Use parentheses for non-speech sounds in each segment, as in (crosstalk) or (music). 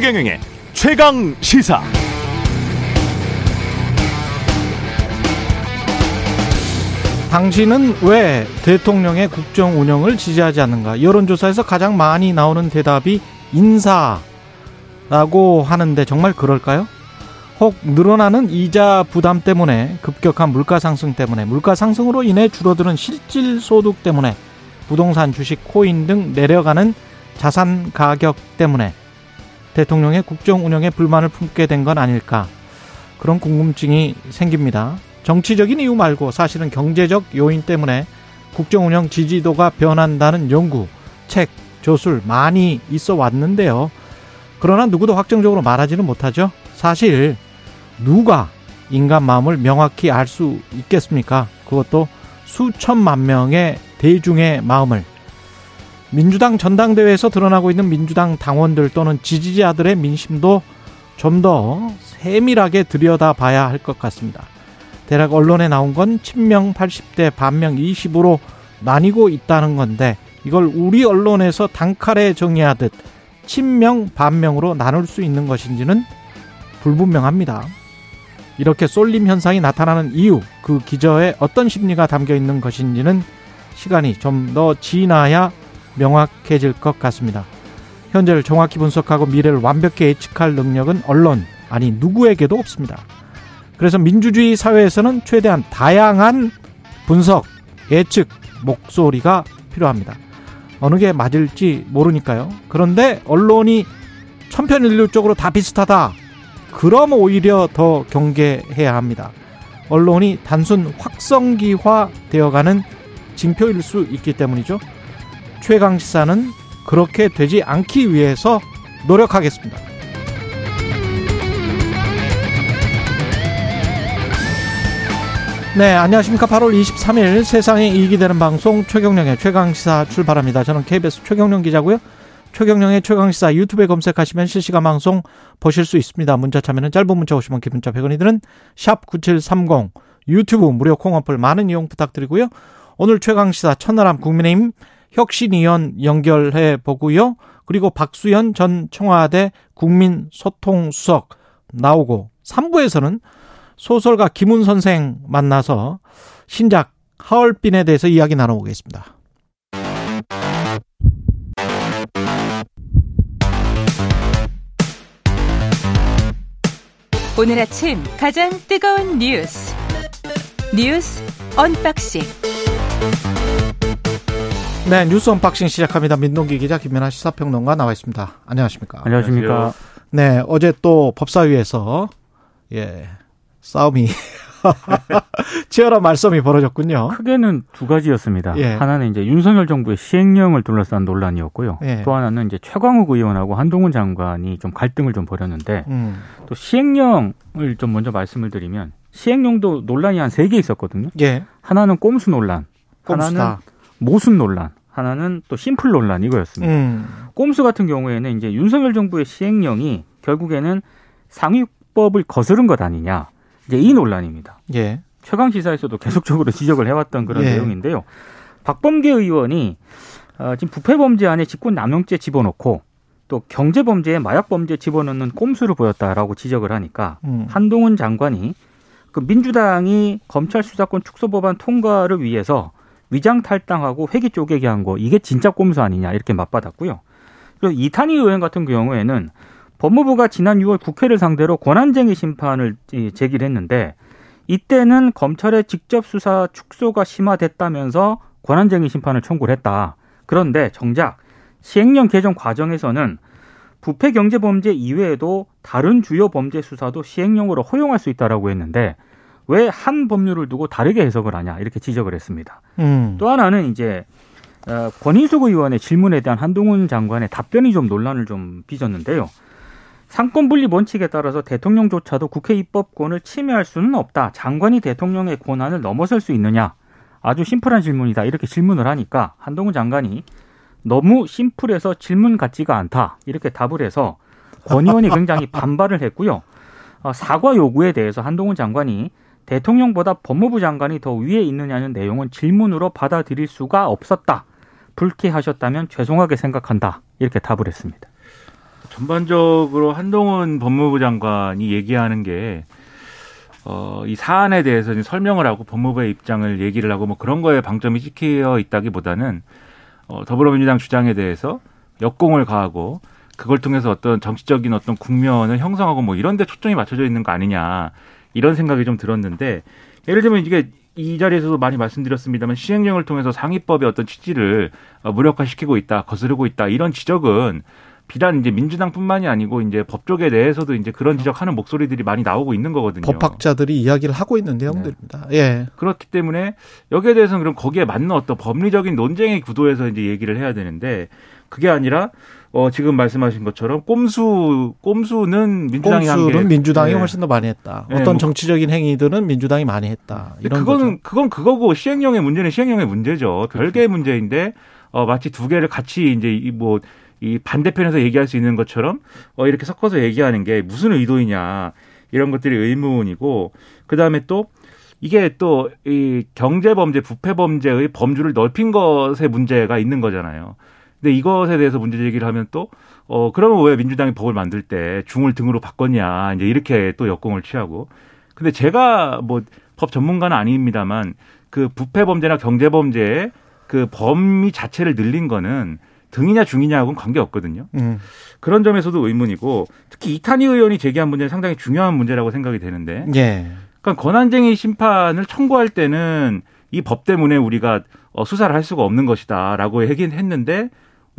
최경영의 최강 시사. 당신은 왜 대통령의 국정 운영을 지지하지 않는가? 여론조사에서 가장 많이 나오는 대답이 인사라고 하는데 정말 그럴까요? 혹 늘어나는 이자 부담 때문에 급격한 물가 상승 때문에 물가 상승으로 인해 줄어드는 실질 소득 때문에 부동산 주식 코인 등 내려가는 자산 가격 때문에 대통령의 국정 운영에 불만을 품게 된 건 아닐까 그런 궁금증이 생깁니다. 정치적인 이유 말고 사실은 경제적 요인 때문에 국정 운영 지지도가 변한다는 연구, 책, 저술 많이 있어 왔는데요. 그러나 누구도 확정적으로 말하지는 못하죠. 사실 누가 인간 마음을 명확히 알 수 있겠습니까? 그것도 수천만 명의 대중의 마음을 민주당 전당대회에서 드러나고 있는 민주당 당원들 또는 지지자들의 민심도 좀 더 세밀하게 들여다봐야 할 것 같습니다. 대략 언론에 나온 건 친명 80대 반명 20으로 나뉘고 있다는 건데 이걸 우리 언론에서 단칼에 정의하듯 친명 반명으로 나눌 수 있는 것인지는 불분명합니다. 이렇게 쏠림 현상이 나타나는 이유, 그 기저에 어떤 심리가 담겨 있는 것인지는 시간이 좀 더 지나야 명확해질 것 같습니다. 현재를 정확히 분석하고 미래를 완벽히 예측할 능력은 언론, 아니 누구에게도 없습니다. 그래서 민주주의 사회에서는 최대한 다양한 분석, 예측, 목소리가 필요합니다. 어느 게 맞을지 모르니까요. 그런데 언론이 천편일률적으로 다 비슷하다. 그럼 오히려 더 경계해야 합니다. 언론이 단순 확성기화 되어가는 징표일 수 있기 때문이죠. 최강 시사는 그렇게 되지 않기 위해서 노력하겠습니다. 네, 안녕하십니까. 8월 23일 세상에 이익이 되는 방송 최경령의 최강시사 출발합니다. 저는 KBS 최경령 기자고요. 최경령의 최강시사 유튜브에 검색하시면 실시간 방송 보실 수 있습니다. 문자 참여는 짧은 문자 오시면 기본자 100원이 드는 샵9730 유튜브 무료 콩 어플 많은 이용 부탁드리고요. 오늘 최강시사 천하람 국민의힘 혁신위원 연결해 보고요. 그리고 박수현 전 청와대 국민소통수석 나오고 3부에서는 소설가 김훈 선생 만나서 신작 하얼빈에 대해서 이야기 나눠보겠습니다. 오늘 아침 가장 뜨거운 뉴스 뉴스 언박싱 네 뉴스 unboxing 시작합니다. 민동기 기자 김민아 시사평론가 나와 있습니다. 안녕하십니까? 안녕하십니까? 네 어제 또 법사위에서 예 싸움이 (laughs) 치열한 말싸움이 벌어졌군요. 크게는 두 가지였습니다. 예. 하나는 이제 윤석열 정부의 시행령을 둘러싼 논란이었고요. 예. 또 하나는 이제 최강욱 의원하고 한동훈 장관이 좀 갈등을 좀 벌였는데 음. 또 시행령을 좀 먼저 말씀을 드리면 시행령도 논란이 한 세 개 있었거든요. 예. 하나는 꼼수 논란, 꼼수다. 하나는 모순 논란, 하나는 또 심플 논란 이거였습니다. 음. 꼼수 같은 경우에는 이제 윤석열 정부의 시행령이 결국에는 상위법을 거스른 것 아니냐. 이제 이 논란입니다. 예. 최강 시사에서도 계속적으로 지적을 해왔던 그런 예. 내용인데요. 박범계 의원이 어, 지금 부패 범죄 안에 직권 남용죄 집어넣고 또 경제 범죄에 마약 범죄 집어넣는 꼼수를 보였다라고 지적을 하니까 음. 한동훈 장관이 그 민주당이 검찰 수사권 축소 법안 통과를 위해서 위장 탈당하고 회기 쪼개기 한 거 이게 진짜 꼼수 아니냐 이렇게 맞받았고요. 그리고 이탄희 의원 같은 경우에는 법무부가 지난 6월 국회를 상대로 권한쟁의 심판을 제기를 했는데 이때는 검찰의 직접 수사 축소가 심화됐다면서 권한쟁의 심판을 청구를 했다. 그런데 정작 시행령 개정 과정에서는 부패 경제 범죄 이외에도 다른 주요 범죄 수사도 시행령으로 허용할 수 있다라고 했는데 왜 한 법률을 두고 다르게 해석을 하냐 이렇게 지적을 했습니다. 음. 또 하나는 이제 어, 권인숙 의원의 질문에 대한 한동훈 장관의 답변이 좀 논란을 좀 빚었는데요. 삼권 분립 원칙에 따라서 대통령조차도 국회 입법권을 침해할 수는 없다. 장관이 대통령의 권한을 넘어설 수 있느냐? 아주 심플한 질문이다. 이렇게 질문을 하니까 한동훈 장관이 너무 심플해서 질문 같지가 않다. 이렇게 답을 해서 권 의원이 굉장히 (laughs) 반발을 했고요. 어, 사과 요구에 대해서 한동훈 장관이 대통령보다 법무부 장관이 더 위에 있느냐는 내용은 질문으로 받아들일 수가 없었다. 불쾌하셨다면 죄송하게 생각한다. 이렇게 답을 했습니다. 전반적으로 한동훈 법무부 장관이 얘기하는 게 어, 이 사안에 대해서 설명을 하고 법무부의 입장을 얘기를 하고 뭐 그런 거에 방점이 찍혀 있다기보다는 어, 더불어민주당 주장에 대해서 역공을 가하고 그걸 통해서 어떤 정치적인 어떤 국면을 형성하고 뭐 이런 데 초점이 맞춰져 있는 거 아니냐 이런 생각이 좀 들었는데 예를 들면 이게 이 자리에서도 많이 말씀드렸습니다만 시행령을 통해서 상위법의 어떤 취지를 어, 무력화시키고 있다, 거스르고 있다 이런 지적은 비단 이제 민주당뿐만이 아니고 이제 법조계 내에서도 이제 그런 지적하는 목소리들이 많이 나오고 있는 거거든요. 법학자들이 이야기를 하고 있는 내용들입니다. 네. 예. 그렇기 때문에 여기에 대해서는 그럼 거기에 맞는 어떤 법리적인 논쟁의 구도에서 이제 얘기를 해야 되는데 그게 아니라 어 지금 말씀하신 것처럼 꼼수 꼼수는 민주당이 꼼수는 민주당이 네. 훨씬 더 많이 했다. 네. 어떤 뭐 정치적인 행위들은 민주당이 많이 했다. 이런 그거는 거죠. 그건 그거고 시행령의 문제는 시행령의 문제죠. 그렇죠. 별개의 문제인데 어 마치 두 개를 같이 이제 이뭐 이 반대편에서 얘기할 수 있는 것처럼 어 이렇게 섞어서 얘기하는 게 무슨 의도이냐 이런 것들이 의문이고 그 다음에 또 이게 또 이 경제 범죄, 부패 범죄의 범주를 넓힌 것에 문제가 있는 거잖아요. 근데 이것에 대해서 문제 제기를 하면 또 어 그러면 왜 민주당이 법을 만들 때 중을 등으로 바꿨냐 이제 이렇게 또 역공을 취하고 근데 제가 뭐 법 전문가는 아닙니다만 그 부패 범죄나 경제 범죄의 그 범위 자체를 늘린 거는 등이냐 중이냐하고는 관계 없거든요. 음. 그런 점에서도 의문이고 특히 이탄희 의원이 제기한 문제는 상당히 중요한 문제라고 생각이 되는데. 예. 그러니까 권한쟁의 심판을 청구할 때는 이 법 때문에 우리가 어, 수사를 할 수가 없는 것이다라고 얘기는 했는데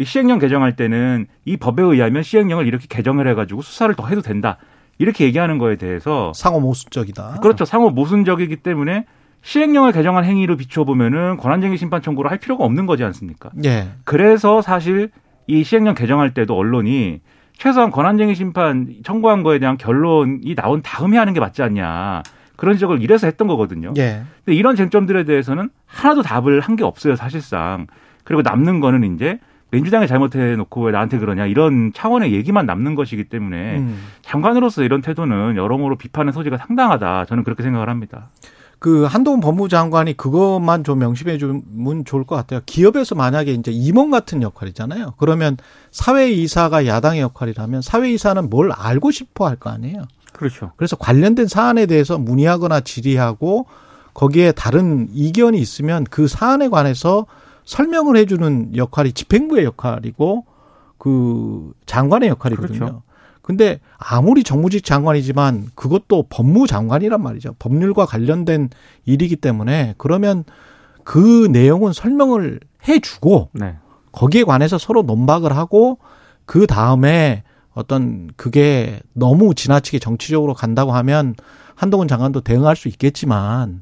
시행령 개정할 때는 이 법에 의하면 시행령을 이렇게 개정을 해가지고 수사를 더 해도 된다. 이렇게 얘기하는 거에 대해서 상호 모순적이다. 그렇죠. 상호 모순적이기 때문에 시행령을 개정한 행위로 비춰보면은 권한쟁의 심판 청구를 할 필요가 없는 거지 않습니까? 예. 그래서 사실 이 시행령 개정할 때도 언론이 최소한 권한쟁의 심판 청구한 거에 대한 결론이 나온 다음에 하는 게 맞지 않냐. 그런 지적을 이래서 했던 거거든요. 예. 근데 이런 쟁점들에 대해서는 하나도 답을 한 게 없어요, 사실상. 그리고 남는 거는 이제 민주당이 잘못해 놓고 왜 나한테 그러냐 이런 차원의 얘기만 남는 것이기 때문에 음. 장관으로서 이런 태도는 여러모로 비판의 소지가 상당하다. 저는 그렇게 생각을 합니다. 그 한동훈 법무부 장관이 그것만 좀 명심해 주면 좋을 것 같아요. 기업에서 만약에 이제 임원 같은 역할이잖아요. 그러면 사회이사가 야당의 역할이라면 사회이사는 뭘 알고 싶어 할 거 아니에요. 그렇죠. 그래서 관련된 사안에 대해서 문의하거나 질의하고 거기에 다른 이견이 있으면 그 사안에 관해서 설명을 해주는 역할이 집행부의 역할이고 그 장관의 역할이거든요. 그렇죠. 근데 아무리 정무직 장관이지만 그것도 법무장관이란 말이죠. 법률과 관련된 일이기 때문에 그러면 그 내용은 설명을 해주고 네. 거기에 관해서 서로 논박을 하고 그 다음에 어떤 그게 너무 지나치게 정치적으로 간다고 하면 한동훈 장관도 대응할 수 있겠지만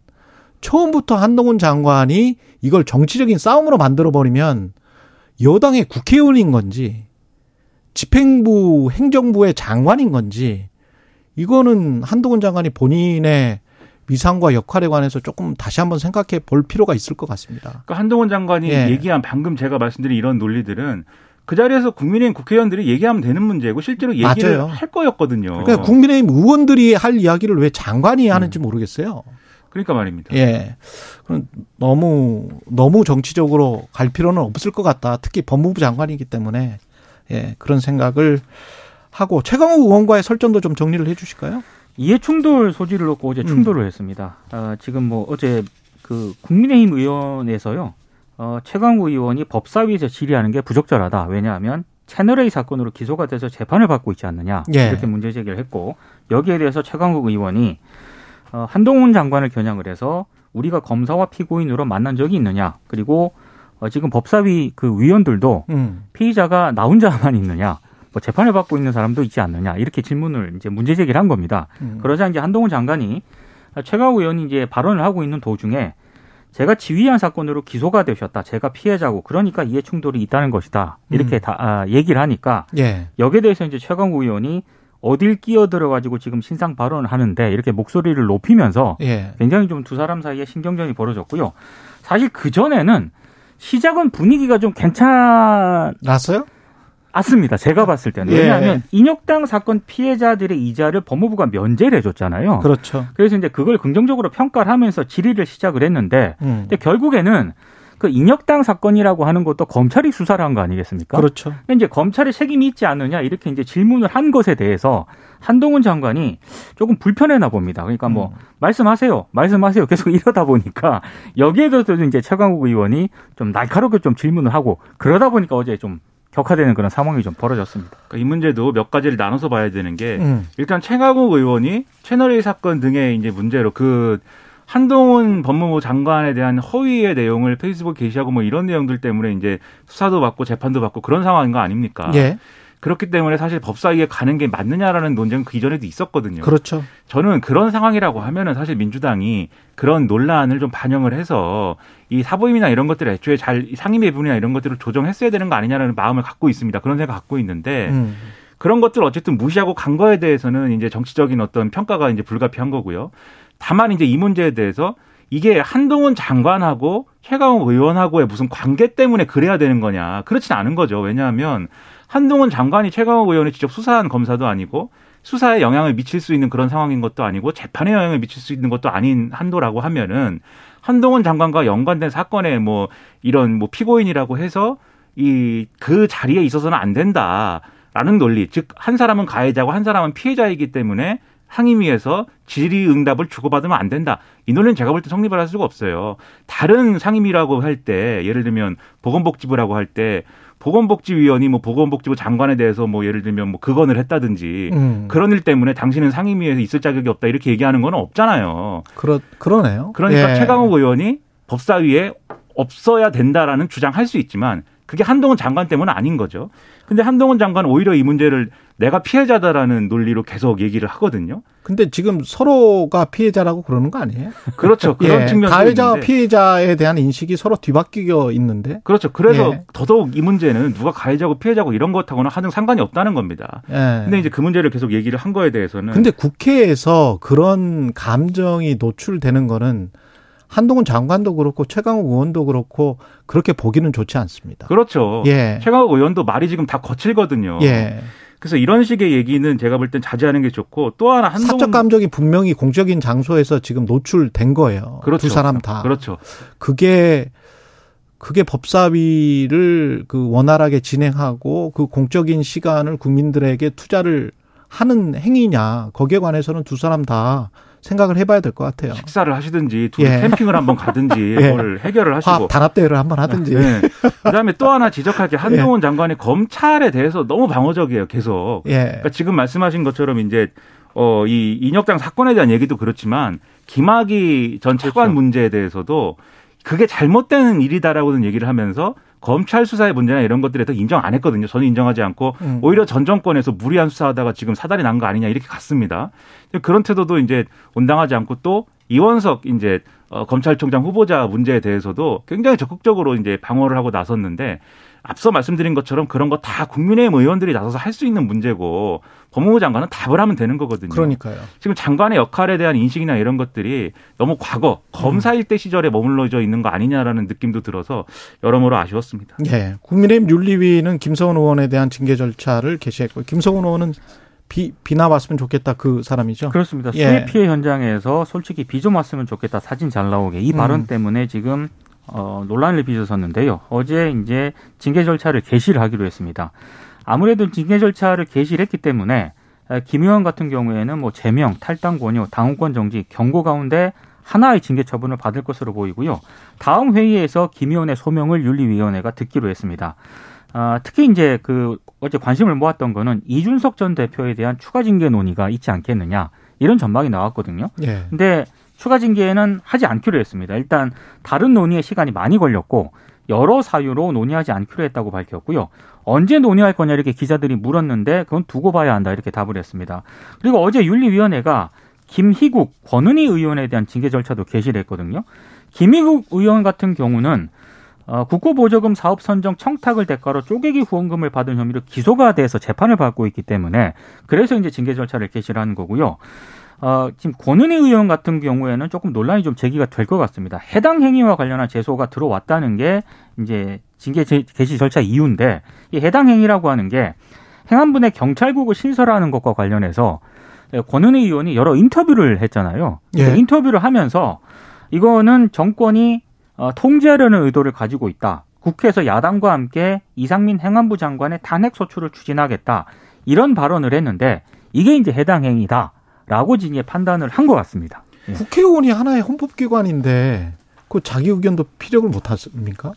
처음부터 한동훈 장관이 이걸 정치적인 싸움으로 만들어 버리면 여당의 국회의원인 건지 집행부 행정부의 장관인 건지 이거는 한동훈 장관이 본인의 위상과 역할에 관해서 조금 다시 한번 생각해 볼 필요가 있을 것 같습니다. 그러니까 한동훈 장관이 예. 얘기한 방금 제가 말씀드린 이런 논리들은 그 자리에서 국민의힘 국회의원들이 얘기하면 되는 문제고 실제로 얘기를 맞아요. 할 거였거든요. 그러니까 국민의힘 의원들이 할 이야기를 왜 장관이 하는지 음. 모르겠어요. 그러니까 말입니다. 예. 그럼 너무 너무 정치적으로 갈 필요는 없을 것 같다. 특히 법무부 장관이기 때문에 예, 그런 생각을 하고 최강욱 의원과의 설전도 좀 정리를 해 주실까요? 이해 충돌 소지를 놓고 어제 충돌을 음. 했습니다. 아, 지금 뭐 어제 그 국민의힘 의원에서요. 어, 최강욱 의원이 법사위에서 질의하는 게 부적절하다. 왜냐하면 채널A 사건으로 기소가 돼서 재판을 받고 있지 않느냐. 예. 이렇게 문제 제기를 했고 여기에 대해서 최강욱 의원이 어, 한동훈 장관을 겨냥을 해서 우리가 검사와 피고인으로 만난 적이 있느냐. 그리고 어, 지금 법사위 그 위원들도 음. 피의자가 나 혼자만 있느냐, 뭐 재판을 받고 있는 사람도 있지 않느냐 이렇게 질문을 이제 문제 제기를 한 겁니다. 음. 그러자 이제 한동훈 장관이 최강욱 의원이 이제 발언을 하고 있는 도중에 제가 지휘한 사건으로 기소가 되셨다. 제가 피해자고 그러니까 이해 충돌이 있다는 것이다. 이렇게 음. 다 아, 얘기를 하니까 예. 여기에 대해서 이제 최강욱 의원이 어딜 끼어들어 가지고 지금 신상 발언을 하는데 이렇게 목소리를 높이면서 예. 굉장히 좀 두 사람 사이에 신경전이 벌어졌고요. 사실 그 전에는 시작은 분위기가 좀 괜찮았어요? 맞습니다. 제가 봤을 때는. 예. 왜냐하면 인혁당 사건 피해자들의 이자를 법무부가 면제를 해줬잖아요. 그렇죠. 그래서 이제 그걸 긍정적으로 평가를 하면서 질의를 시작을 했는데, 음. 근데 결국에는 그 인혁당 사건이라고 하는 것도 검찰이 수사를 한 거 아니겠습니까? 그렇죠. 이제 검찰의 책임이 있지 않느냐 이렇게 이제 질문을 한 것에 대해서 한동훈 장관이 조금 불편해나 봅니다. 그러니까 뭐 음. 말씀하세요, 말씀하세요 계속 (laughs) 이러다 보니까 여기에 대해서도 이제 최강욱 의원이 좀 날카롭게 좀 질문을 하고 그러다 보니까 어제 좀 격화되는 그런 상황이 좀 벌어졌습니다. 그러니까 이 문제도 몇 가지를 나눠서 봐야 되는 게 음. 일단 최강욱 의원이 채널A 사건 등의 이제 문제로 그 한동훈 법무부 장관에 대한 허위의 내용을 페이스북 게시하고 뭐 이런 내용들 때문에 이제 수사도 받고 재판도 받고 그런 상황인 거 아닙니까? 예. 그렇기 때문에 사실 법사위에 가는 게 맞느냐라는 논쟁은 그 이전에도 있었거든요. 그렇죠. 저는 그런 상황이라고 하면은 사실 민주당이 그런 논란을 좀 반영을 해서 이 사보임이나 이런 것들을 애초에 잘 상임 배분이나 이런 것들을 조정했어야 되는 거 아니냐라는 마음을 갖고 있습니다. 그런 생각 갖고 있는데 음. 그런 것들 어쨌든 무시하고 간 거에 대해서는 이제 정치적인 어떤 평가가 이제 불가피한 거고요. 다만 이제 이 문제에 대해서 이게 한동훈 장관하고 최강욱 의원하고의 무슨 관계 때문에 그래야 되는 거냐. 그렇진 않은 거죠. 왜냐하면 한동훈 장관이 최강욱 의원을 직접 수사한 검사도 아니고 수사에 영향을 미칠 수 있는 그런 상황인 것도 아니고 재판에 영향을 미칠 수 있는 것도 아닌 한도라고 하면은 한동훈 장관과 연관된 사건에 뭐 이런 뭐 피고인이라고 해서 이 그 자리에 있어서는 안 된다 라는 논리 즉 한 사람은 가해자고 한 사람은 피해자이기 때문에 상임위에서 질의응답을 주고받으면 안 된다. 이 논리는 제가 볼 때 성립을 할 수가 없어요. 다른 상임위라고 할 때 예를 들면 보건복지부라고 할 때 보건복지위원이 뭐 보건복지부 장관에 대해서 뭐 예를 들면 뭐 그건을 했다든지 음. 그런 일 때문에 당신은 상임위에서 있을 자격이 없다 이렇게 얘기하는 건 없잖아요. 그렇 그러네요. 그러니까 예. 최강욱 의원이 법사위에 없어야 된다라는 주장할 수 있지만 그게 한동훈 장관 때문은 아닌 거죠. 근데 한동훈 장관은 오히려 이 문제를 내가 피해자다라는 논리로 계속 얘기를 하거든요. 근데 지금 서로가 피해자라고 그러는 거 아니에요? 그렇죠. 그런 예, 측면도 가해자와 피해자에 대한 인식이 서로 뒤바뀌어 있는데. 그렇죠. 그래서 예. 더더욱 이 문제는 누가 가해자고 피해자고 이런 것하고는 하등 상관이 없다는 겁니다. 예. 근데 이제 그 문제를 계속 얘기를 한 거에 대해서는 근데 국회에서 그런 감정이 노출되는 거는 한동훈 장관도 그렇고 최강욱 의원도 그렇고 그렇게 보기는 좋지 않습니다. 그렇죠. 예. 최강욱 의원도 말이 지금 다 거칠거든요. 예. 그래서 이런 식의 얘기는 제가 볼 땐 자제하는 게 좋고 또 하나 한동훈 사적 감정이 분명히 공적인 장소에서 지금 노출된 거예요. 그렇죠. 두 사람 다. 그렇죠. 그게 그게 법사위를 그 원활하게 진행하고 그 공적인 시간을 국민들에게 투자를 하는 행위냐 거기에 관해서는 두 사람 다 생각을 해봐야 될 것 같아요. 식사를 하시든지 둘이 예. 캠핑을 한번 가든지 (laughs) 예. 뭘 해결을 하시고 단합 대회를 한번 하든지. 네. 그다음에 또 하나 지적할 게 한동훈 예. 장관이 검찰에 대해서 너무 방어적이에요. 계속. 예. 그러니까 지금 말씀하신 것처럼 이제 어, 이 인혁당 사건에 대한 얘기도 그렇지만 김학의 전 차관 그렇죠. 문제에 대해서도 그게 잘못된 일이다라고는 얘기를 하면서 검찰 수사의 문제나 이런 것들에 더 인정 안 했거든요. 저는 인정하지 않고 음. 오히려 전 정권에서 무리한 수사하다가 지금 사달이 난 거 아니냐 이렇게 갔습니다. 그런 태도도 이제 온당하지 않고 또 이원석 이제 어, 검찰총장 후보자 문제에 대해서도 굉장히 적극적으로 이제 방어를 하고 나섰는데 앞서 말씀드린 것처럼 그런 거 다 국민의힘 의원들이 나서서 할 수 있는 문제고 법무부 장관은 답을 하면 되는 거거든요. 그러니까요. 지금 장관의 역할에 대한 인식이나 이런 것들이 너무 과거 검사일 때 시절에 머물러져 있는 거 아니냐라는 느낌도 들어서 여러모로 아쉬웠습니다. 예. 국민의힘 윤리위는 김성훈 의원에 대한 징계 절차를 개시했고 김성훈 의원은 비, 비나 왔으면 좋겠다 그 사람이죠. 그렇습니다. 수해 예. 피해 현장에서 솔직히 비 좀 왔으면 좋겠다 사진 잘 나오게 이 발언 음. 때문에 지금 어, 논란을 빚어섰는데요. 어제 이제 징계 절차를 개시를 하기로 했습니다. 아무래도 징계 절차를 개시를 했기 때문에 김 의원 같은 경우에는 뭐 제명, 탈당 권유, 당원권 정지, 경고 가운데 하나의 징계 처분을 받을 것으로 보이고요. 다음 회의에서 김 의원의 소명을 윤리위원회가 듣기로 했습니다. 아, 특히 이제 그 어제 관심을 모았던 거는 이준석 전 대표에 대한 추가 징계 논의가 있지 않겠느냐 이런 전망이 나왔거든요. 예. 근데 추가 징계는 하지 않기로 했습니다. 일단 다른 논의에 시간이 많이 걸렸고 여러 사유로 논의하지 않기로 했다고 밝혔고요. 언제 논의할 거냐 이렇게 기자들이 물었는데 그건 두고 봐야 한다 이렇게 답을 했습니다. 그리고 어제 윤리위원회가 김희국 권은희 의원에 대한 징계 절차도 개시를 했거든요. 김희국 의원 같은 경우는 어, 국고보조금 사업 선정 청탁을 대가로 쪼개기 후원금을 받은 혐의로 기소가 돼서 재판을 받고 있기 때문에 그래서 이제 징계 절차를 개시를 하는 거고요. 어, 지금 권은희 의원 같은 경우에는 조금 논란이 좀 제기가 될 것 같습니다. 해당 행위와 관련한 제소가 들어왔다는 게 이제 징계 개시 절차 이유인데 이 해당 행위라고 하는 게 행안부의 경찰국을 신설하는 것과 관련해서 권은희 의원이 여러 인터뷰를 했잖아요. 예. 인터뷰를 하면서 이거는 정권이 어, 통제하려는 의도를 가지고 있다. 국회에서 야당과 함께 이상민 행안부 장관의 탄핵 소추를 추진하겠다. 이런 발언을 했는데 이게 이제 해당 행위다 라고 이제 판단을 한 것 같습니다. 예. 국회의원이 하나의 헌법기관인데 그 자기 의견도 피력을 못 하십니까?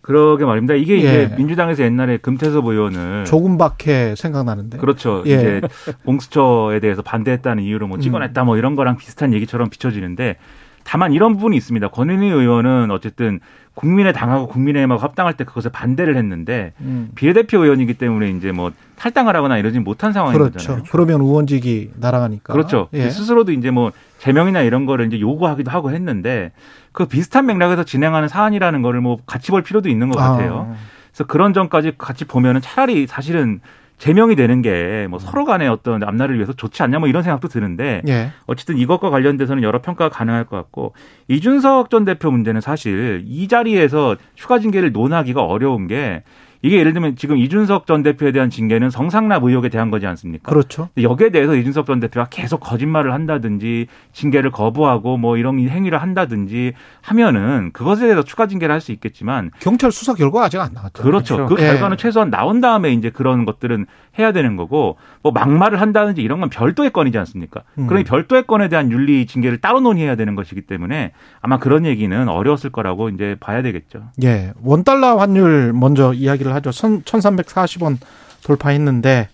그러게 말입니다. 이게 예. 이제 민주당에서 옛날에 금태섭 의원을 조금밖에 생각나는데 그렇죠. 예. 이제 공수처에 대해서 반대했다는 이유로 뭐 찍어냈다 뭐 이런 거랑 비슷한 얘기처럼 비춰지는데 다만 이런 부분이 있습니다. 권은희 의원은 어쨌든 국민의 당하고 국민의힘하고 합당할 때 그것을 반대를 했는데 음. 비례대표 의원이기 때문에 이제 뭐 탈당을 하거나 이러지 못한 상황인 그렇죠. 거잖아요. 그러면 의원직이 날아가니까. 그렇죠. 예. 스스로도 이제 뭐 제명이나 이런 거를 이제 요구하기도 하고 했는데 그 비슷한 맥락에서 진행하는 사안이라는 거를 뭐 같이 볼 필요도 있는 것 같아요. 아. 그래서 그런 점까지 같이 보면은 차라리 사실은 제명이 되는 게 뭐 서로 간의 어떤 앞날을 위해서 좋지 않냐 뭐 이런 생각도 드는데 예. 어쨌든 이것과 관련돼서는 여러 평가가 가능할 것 같고 이준석 전 대표 문제는 사실 이 자리에서 추가 징계를 논하기가 어려운 게 이게 예를 들면 지금 이준석 전 대표에 대한 징계는 성상납 의혹에 대한 거지 않습니까? 그렇죠. 여기에 대해서 이준석 전 대표가 계속 거짓말을 한다든지 징계를 거부하고 뭐 이런 행위를 한다든지 하면은 그것에 대해서 추가 징계를 할 수 있겠지만 경찰 수사 결과 아직 안 나왔죠. 그렇죠. 그렇죠. 그 예. 결과는 최소한 나온 다음에 이제 그런 것들은 해야 되는 거고 뭐 막말을 한다든지 이런 건 별도의 건이지 않습니까? 음. 그러니 별도의 건에 대한 윤리 징계를 따로 논의해야 되는 것이기 때문에 아마 그런 얘기는 어려웠을 거라고 이제 봐야 되겠죠. 예. 원달러 환율 먼저 이야기를 하죠. 1340원 돌파했는데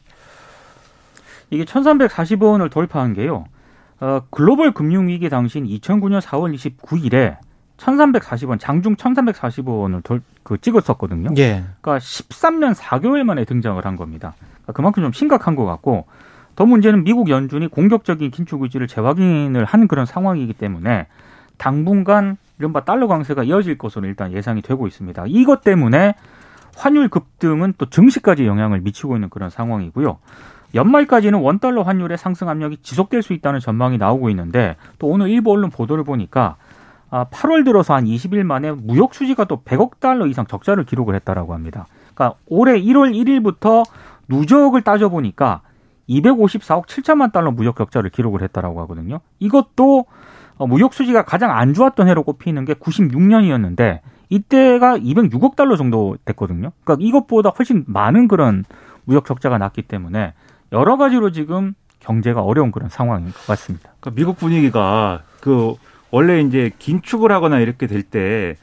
이게 1340원을 돌파한 게요. 어, 글로벌 금융위기 당시인 2009년 4월 29일에 1340원, 장중 1340원을 돌, 그 찍었었거든요. 예. 그러니까 13년 4개월 만에 등장을 한 겁니다. 그러니까 그만큼 좀 심각한 것 같고 더 문제는 미국 연준이 공격적인 긴축 의지를 재확인을 한 그런 상황이기 때문에 당분간 이른바 달러 강세가 이어질 것으로 일단 예상이 되고 있습니다. 이것 때문에 환율 급등은 또 증시까지 영향을 미치고 있는 그런 상황이고요. 연말까지는 원달러 환율의 상승 압력이 지속될 수 있다는 전망이 나오고 있는데 또 오늘 일부 언론 보도를 보니까 8월 아, 들어서 한 20일 만에 무역 수지가 또 100억 달러 이상 적자를 기록을 했다라고 합니다. 그러니까 올해 1월 1일부터 누적을 따져 보니까 254억 7천만 달러 무역 적자를 기록을 했다라고 하거든요. 이것도 어, 무역 수지가 가장 안 좋았던 해로 꼽히는 게 96년이었는데 이때가 206억 달러 정도 됐거든요. 그러니까 이것보다 훨씬 많은 그런 무역 적자가 났기 때문에 여러 가지로 지금 경제가 어려운 그런 상황인 것 같습니다. 그러니까 미국 분위기가 그 원래 이제 긴축을 하거나 이렇게 될 때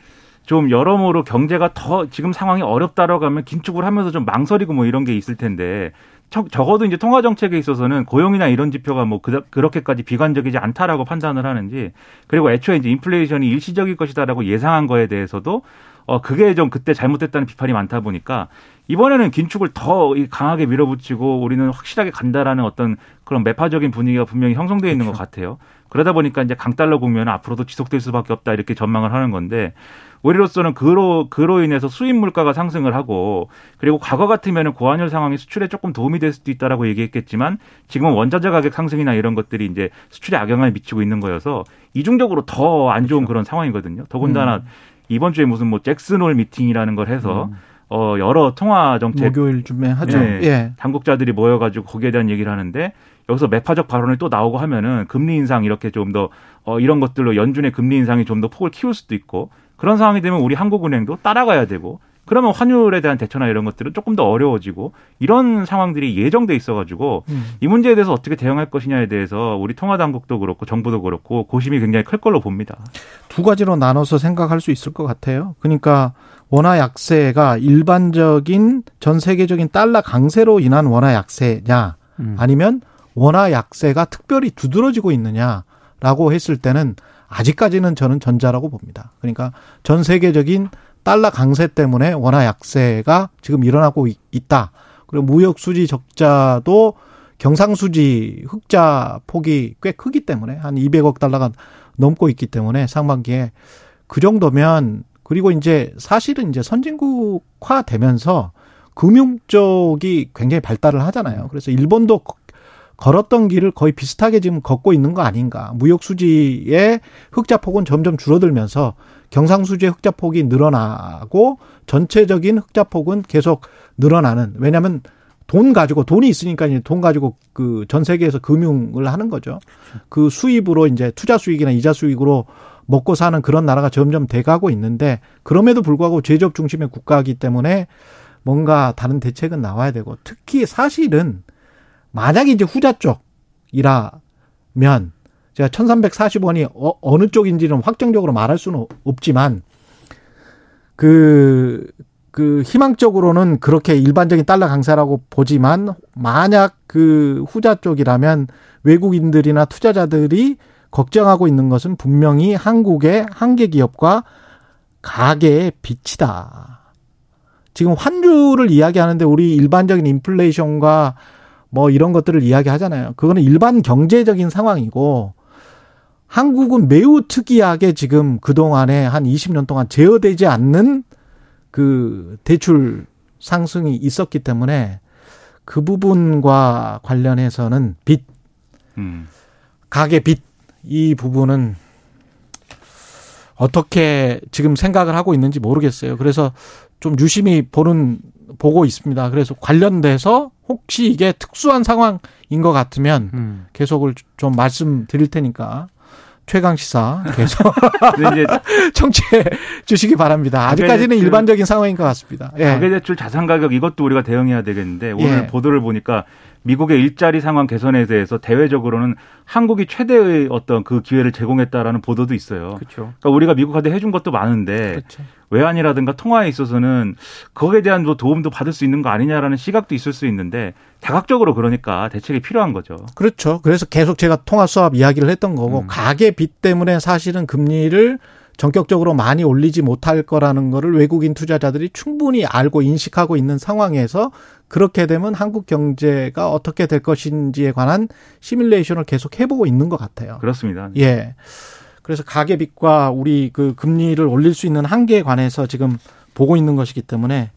좀 여러모로 경제가 더 지금 상황이 어렵다라고 하면 긴축을 하면서 좀 망설이고 뭐 이런 게 있을 텐데 적어도 이제 통화 정책에 있어서는 고용이나 이런 지표가 뭐 그렇게까지 비관적이지 않다라고 판단을 하는지 그리고 애초에 이제 인플레이션이 일시적일 것이다라고 예상한 거에 대해서도 어 그게 좀 그때 잘못됐다는 비판이 많다 보니까 이번에는 긴축을 더 강하게 밀어붙이고 우리는 확실하게 간다라는 어떤 그런 매파적인 분위기가 분명히 형성되어 있는 그렇죠. 것 같아요. 그러다 보니까 이제 강달러 국면은 앞으로도 지속될 수밖에 없다 이렇게 전망을 하는 건데 우리로서는 그로 그로 인해서 수입 물가가 상승을 하고 그리고 과거 같으면은 고환율 상황이 수출에 조금 도움이 될 수도 있다라고 얘기했겠지만 지금은 원자재 가격 상승이나 이런 것들이 이제 수출에 악영향을 미치고 있는 거여서 이중적으로 더 안 좋은 그렇죠. 그런 상황이거든요. 더군다나 음. 이번 주에 무슨 뭐 잭슨홀 미팅이라는 걸 해서 음. 어 여러 통화 정책 목요일쯤에 하죠. 네, 예. 당국자들이 모여가지고 거기에 대한 얘기를 하는데 여기서 매파적 발언이 또 나오고 하면은 금리 인상 이렇게 좀 더 어, 이런 것들로 연준의 금리 인상이 좀 더 폭을 키울 수도 있고 그런 상황이 되면 우리 한국은행도 따라가야 되고 그러면 환율에 대한 대처나 이런 것들은 조금 더 어려워지고 이런 상황들이 예정돼 있어가지고 음. 이 문제에 대해서 어떻게 대응할 것이냐에 대해서 우리 통화당국도 그렇고 정부도 그렇고 고심이 굉장히 클 걸로 봅니다. 두 가지로 나눠서 생각할 수 있을 것 같아요. 그러니까 원화 약세가 일반적인 전 세계적인 달러 강세로 인한 원화 약세냐 음. 아니면 원화 약세가 특별히 두드러지고 있느냐라고 했을 때는 아직까지는 저는 전자라고 봅니다. 그러니까 전 세계적인 달러 강세 때문에 원화 약세가 지금 일어나고 있다. 그리고 무역 수지 적자도 경상수지 흑자 폭이 꽤 크기 때문에 한 200억 달러가 넘고 있기 때문에 상반기에 그 정도면 그리고 이제 사실은 이제 선진국화 되면서 금융 쪽이 굉장히 발달을 하잖아요. 그래서 일본도 걸었던 길을 거의 비슷하게 지금 걷고 있는 거 아닌가. 무역 수지의 흑자 폭은 점점 줄어들면서 경상 수지의 흑자 폭이 늘어나고 전체적인 흑자 폭은 계속 늘어나는. 왜냐하면 돈 가지고 돈이 있으니까 이제 돈 가지고 그 전 세계에서 금융을 하는 거죠. 그 수입으로 이제 투자 수익이나 이자 수익으로 먹고 사는 그런 나라가 점점 돼가고 있는데 그럼에도 불구하고 제조업 중심의 국가이기 때문에 뭔가 다른 대책은 나와야 되고 특히 사실은 만약에 이제 후자 쪽이라면 제가 1340원이 어, 어느 쪽인지는 확정적으로 말할 수는 없지만 그, 그 희망적으로는 그렇게 일반적인 달러 강세라고 보지만 만약 그 후자 쪽이라면 외국인들이나 투자자들이 걱정하고 있는 것은 분명히 한국의 한계 기업과 가계의 빚이다. 지금 환율을 이야기하는데 우리 일반적인 인플레이션과 뭐 이런 것들을 이야기하잖아요. 그거는 일반 경제적인 상황이고 한국은 매우 특이하게 지금 그동안에 한 20년 동안 제어되지 않는 그 대출 상승이 있었기 때문에 그 부분과 관련해서는 빚, 음. 가계 빚, 이 부분은 어떻게 지금 생각을 하고 있는지 모르겠어요. 그래서 좀 유심히 보는 보고 있습니다. 그래서 관련돼서 혹시 이게 특수한 상황인 것 같으면 음. 계속을 좀 말씀드릴 테니까 최강 시사 계속 (laughs) 이제 (laughs) 청취해 주시기 바랍니다. 아직까지는 일반적인 상황인 것 같습니다. 예. 가계대출 자산 가격 이것도 우리가 대응해야 되겠는데 오늘 예. 보도를 보니까 미국의 일자리 상황 개선에 대해서 대외적으로는 한국이 최대의 어떤 그 기회를 제공했다라는 보도도 있어요. 그렇죠. 그러니까 우리가 미국한테 해준 것도 많은데 그렇죠. 외환이라든가 통화에 있어서는 거기에 대한 뭐 도움도 받을 수 있는 거 아니냐라는 시각도 있을 수 있는데 다각적으로 그러니까 대책이 필요한 거죠. 그렇죠. 그래서 계속 제가 통화 수합 이야기를 했던 거고 음. 가계 빚 때문에 사실은 금리를 전격적으로 많이 올리지 못할 거라는 거를 외국인 투자자들이 충분히 알고 인식하고 있는 상황에서 그렇게 되면 한국 경제가 어떻게 될 것인지에 관한 시뮬레이션을 계속 해보고 있는 것 같아요. 그렇습니다. 예. 그래서 가계 빚과 우리 그 금리를 올릴 수 있는 한계에 관해서 지금 보고 있는 것이기 때문에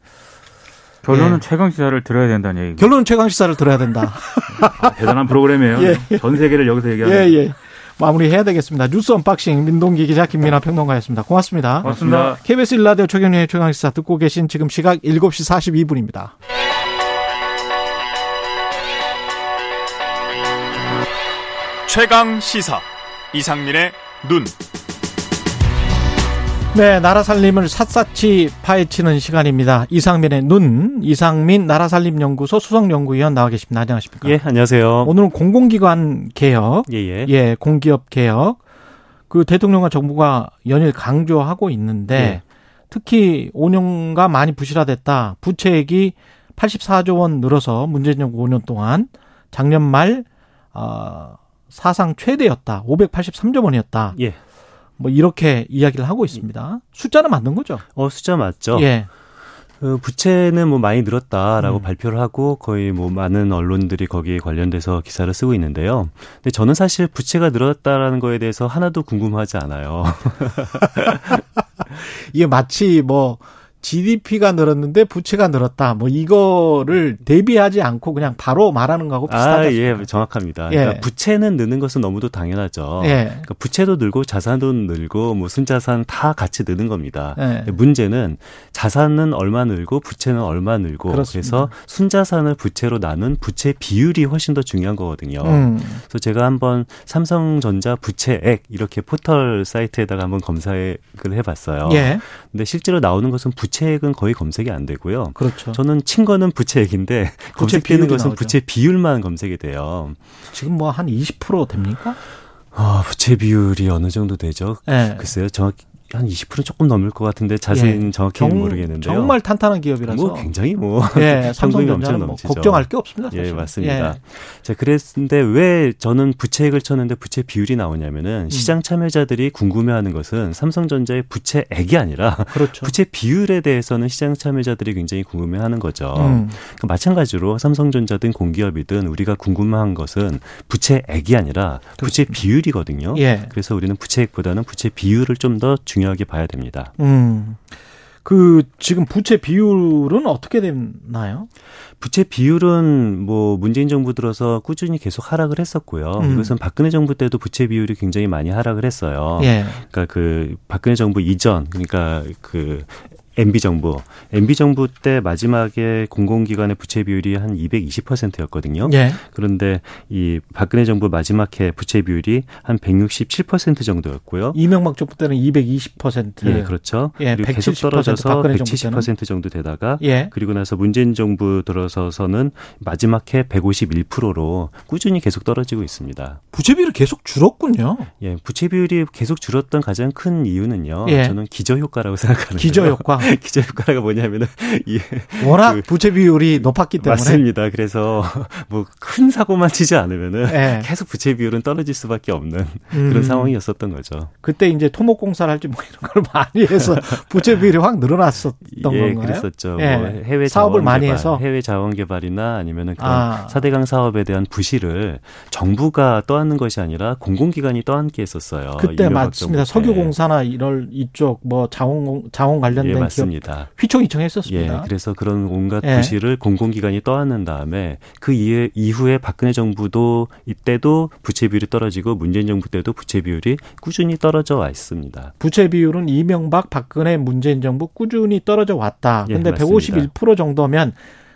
결론은 예. 최강 시사를 들어야 된다는 얘기. 결론은 최강 시사를 들어야 된다. 아, (laughs) 대단한 프로그램이에요. 예. 전 세계를 여기서 얘기하는. 예, 예. 마무리해야 되겠습니다. 뉴스 unboxing 민동기 기자 김민아 평론가였습니다. 고맙습니다. 고맙습니다. KBS 일라디오 최경영의 최강 시사 듣고 계신 지금 시각 7시 42분입니다. 최강 시사 이상민의 눈. 네, 나라 살림을 샅샅이 파헤치는 시간입니다. 이상민의 눈, 이상민 나라살림연구소 수석연구위원 나와 계십니다. 안녕하십니까? 예, 안녕하세요. 오늘은 공공기관 개혁, 예, 예. 예, 공기업 개혁, 그 대통령과 정부가 연일 강조하고 있는데 예. 특히 5년가 많이 부실화됐다. 부채액이 84조 원 늘어서 문재인 정부 5년 동안 작년 말 어, 사상 최대였다. 583조 원이었다. 예. 뭐 이렇게 이야기를 하고 있습니다. 숫자는 맞는 거죠? 어, 숫자 맞죠. 예. 그 부채는 뭐 많이 늘었다라고 음. 발표를 하고 거의 뭐 많은 언론들이 거기에 관련돼서 기사를 쓰고 있는데요. 근데 저는 사실 부채가 늘었다라는 거에 대해서 하나도 궁금하지 않아요. (laughs) 이게 마치 뭐 GDP가 늘었는데 부채가 늘었다. 뭐 이거를 대비하지 않고 그냥 바로 말하는 거하고 비슷하다. 아, 예, 정확합니다. 예. 그러니까 부채는 느는 것은 너무도 당연하죠. 예. 그러니까 부채도 늘고 자산도 늘고 뭐 순자산 다 같이 느는 겁니다. 예. 문제는 자산은 얼마 늘고 부채는 얼마 늘고 그렇습니다. 그래서 순자산을 부채로 나눈 부채 비율이 훨씬 더 중요한 거거든요. 음. 그래서 제가 한번 삼성전자 부채액 이렇게 포털 사이트에다가 한번 검사를 해봤어요. 예. 근데 실제로 나오는 것은 부채 부채액은 거의 검색이 안 되고요. 그렇죠. 저는 친 거는 부채액인데 검색되는 것은 나오죠. 부채 비율만 검색이 돼요. 지금 뭐 한 20% 됩니까? 아, 부채 비율이 어느 정도 되죠? 네. 글쎄요. 정확히 한 20% 조금 넘을 것 같은데 자세히는 예. 정확히는 모르겠는데요. 정말 탄탄한 기업이라서 뭐 굉장히 뭐 예, (laughs) 삼성전자는 뭐 걱정할 게 없습니다. 사실. 예, 맞습니다. 예. 자, 그랬는데 왜 저는 부채액을 쳤는데 부채 비율이 나오냐면은 음. 시장 참여자들이 궁금해하는 것은 삼성전자의 부채액이 아니라 그렇죠. (laughs) 부채 비율에 대해서는 시장 참여자들이 굉장히 궁금해하는 거죠. 음. 그러니까 마찬가지로 삼성전자든 공기업이든 우리가 궁금한 것은 부채액이 아니라 부채 비율이거든요. 예. 그래서 우리는 부채액보다는 부채 비율을 좀 더 중요 중요하게 봐야 됩니다. 음. 그 지금 부채 비율은 어떻게 됐나요? 부채 비율은 뭐 문재인 정부 들어서 꾸준히 계속 하락을 했었고요. 음. 이것은 박근혜 정부 때도 부채 비율이 굉장히 많이 하락을 했어요. 예. 그러니까 그 박근혜 정부 이전 그러니까 그 MB 정부, MB 정부 때 마지막에 공공기관의 부채 비율이 한 220%였거든요. 예. 그런데 이 박근혜 정부 마지막 해 부채 비율이 한 167% 정도였고요. 이명박 정부 때는 220%. 예, 그렇죠. 예, 그리고 계속 떨어져서 170% 정도 되다가 예. 그리고 나서 문재인 정부 들어서서는 마지막 해 151%로 꾸준히 계속 떨어지고 있습니다. 부채 비율이 계속 줄었군요. 예, 부채 비율이 계속 줄었던 가장 큰 이유는요. 예. 저는 기저 효과라고 (laughs) 생각하는데 기저 효과. (laughs) 기저 효과가 뭐냐면은 이 (laughs) 워낙 그, 부채 비율이 높았기 때문에 맞습니다. 그래서 (laughs) 뭐 큰 사고만 치지 않으면은 예. 계속 부채 비율은 떨어질 수밖에 없는 음. 그런 상황이었었던 거죠. 그때 이제 토목 공사를 할지 뭐 이런 걸 많이 해서 부채 비율이 확 늘어났었던 예, 건가요? 그랬었죠. 예. 뭐 해외 사업을 많이 개발, 해서 해외 자원 개발이나 아니면은 그런 아. 사대강 사업에 대한 부실을 정부가 떠안는 것이 아니라 공공기관이 떠안게 했었어요. 그때 맞습니다. 석유공사나 이럴 이쪽 뭐 자원 자원 관련된 예, 맞습니다. 휘청휘청했었습니다. 예, 그래서 그런 온갖 예. 부실을 공공기관이 떠안는 다음에 그 이해, 이후에 박근혜 정부도 이때도 부채 비율이 떨어지고 문재인 정부 때도 부채 비율이 꾸준히 떨어져 와 있습니다. 부채 비율은 이명박, 박근혜, 문재인 정부 꾸준히 떨어져 왔다. 근데 예, 151% 정도면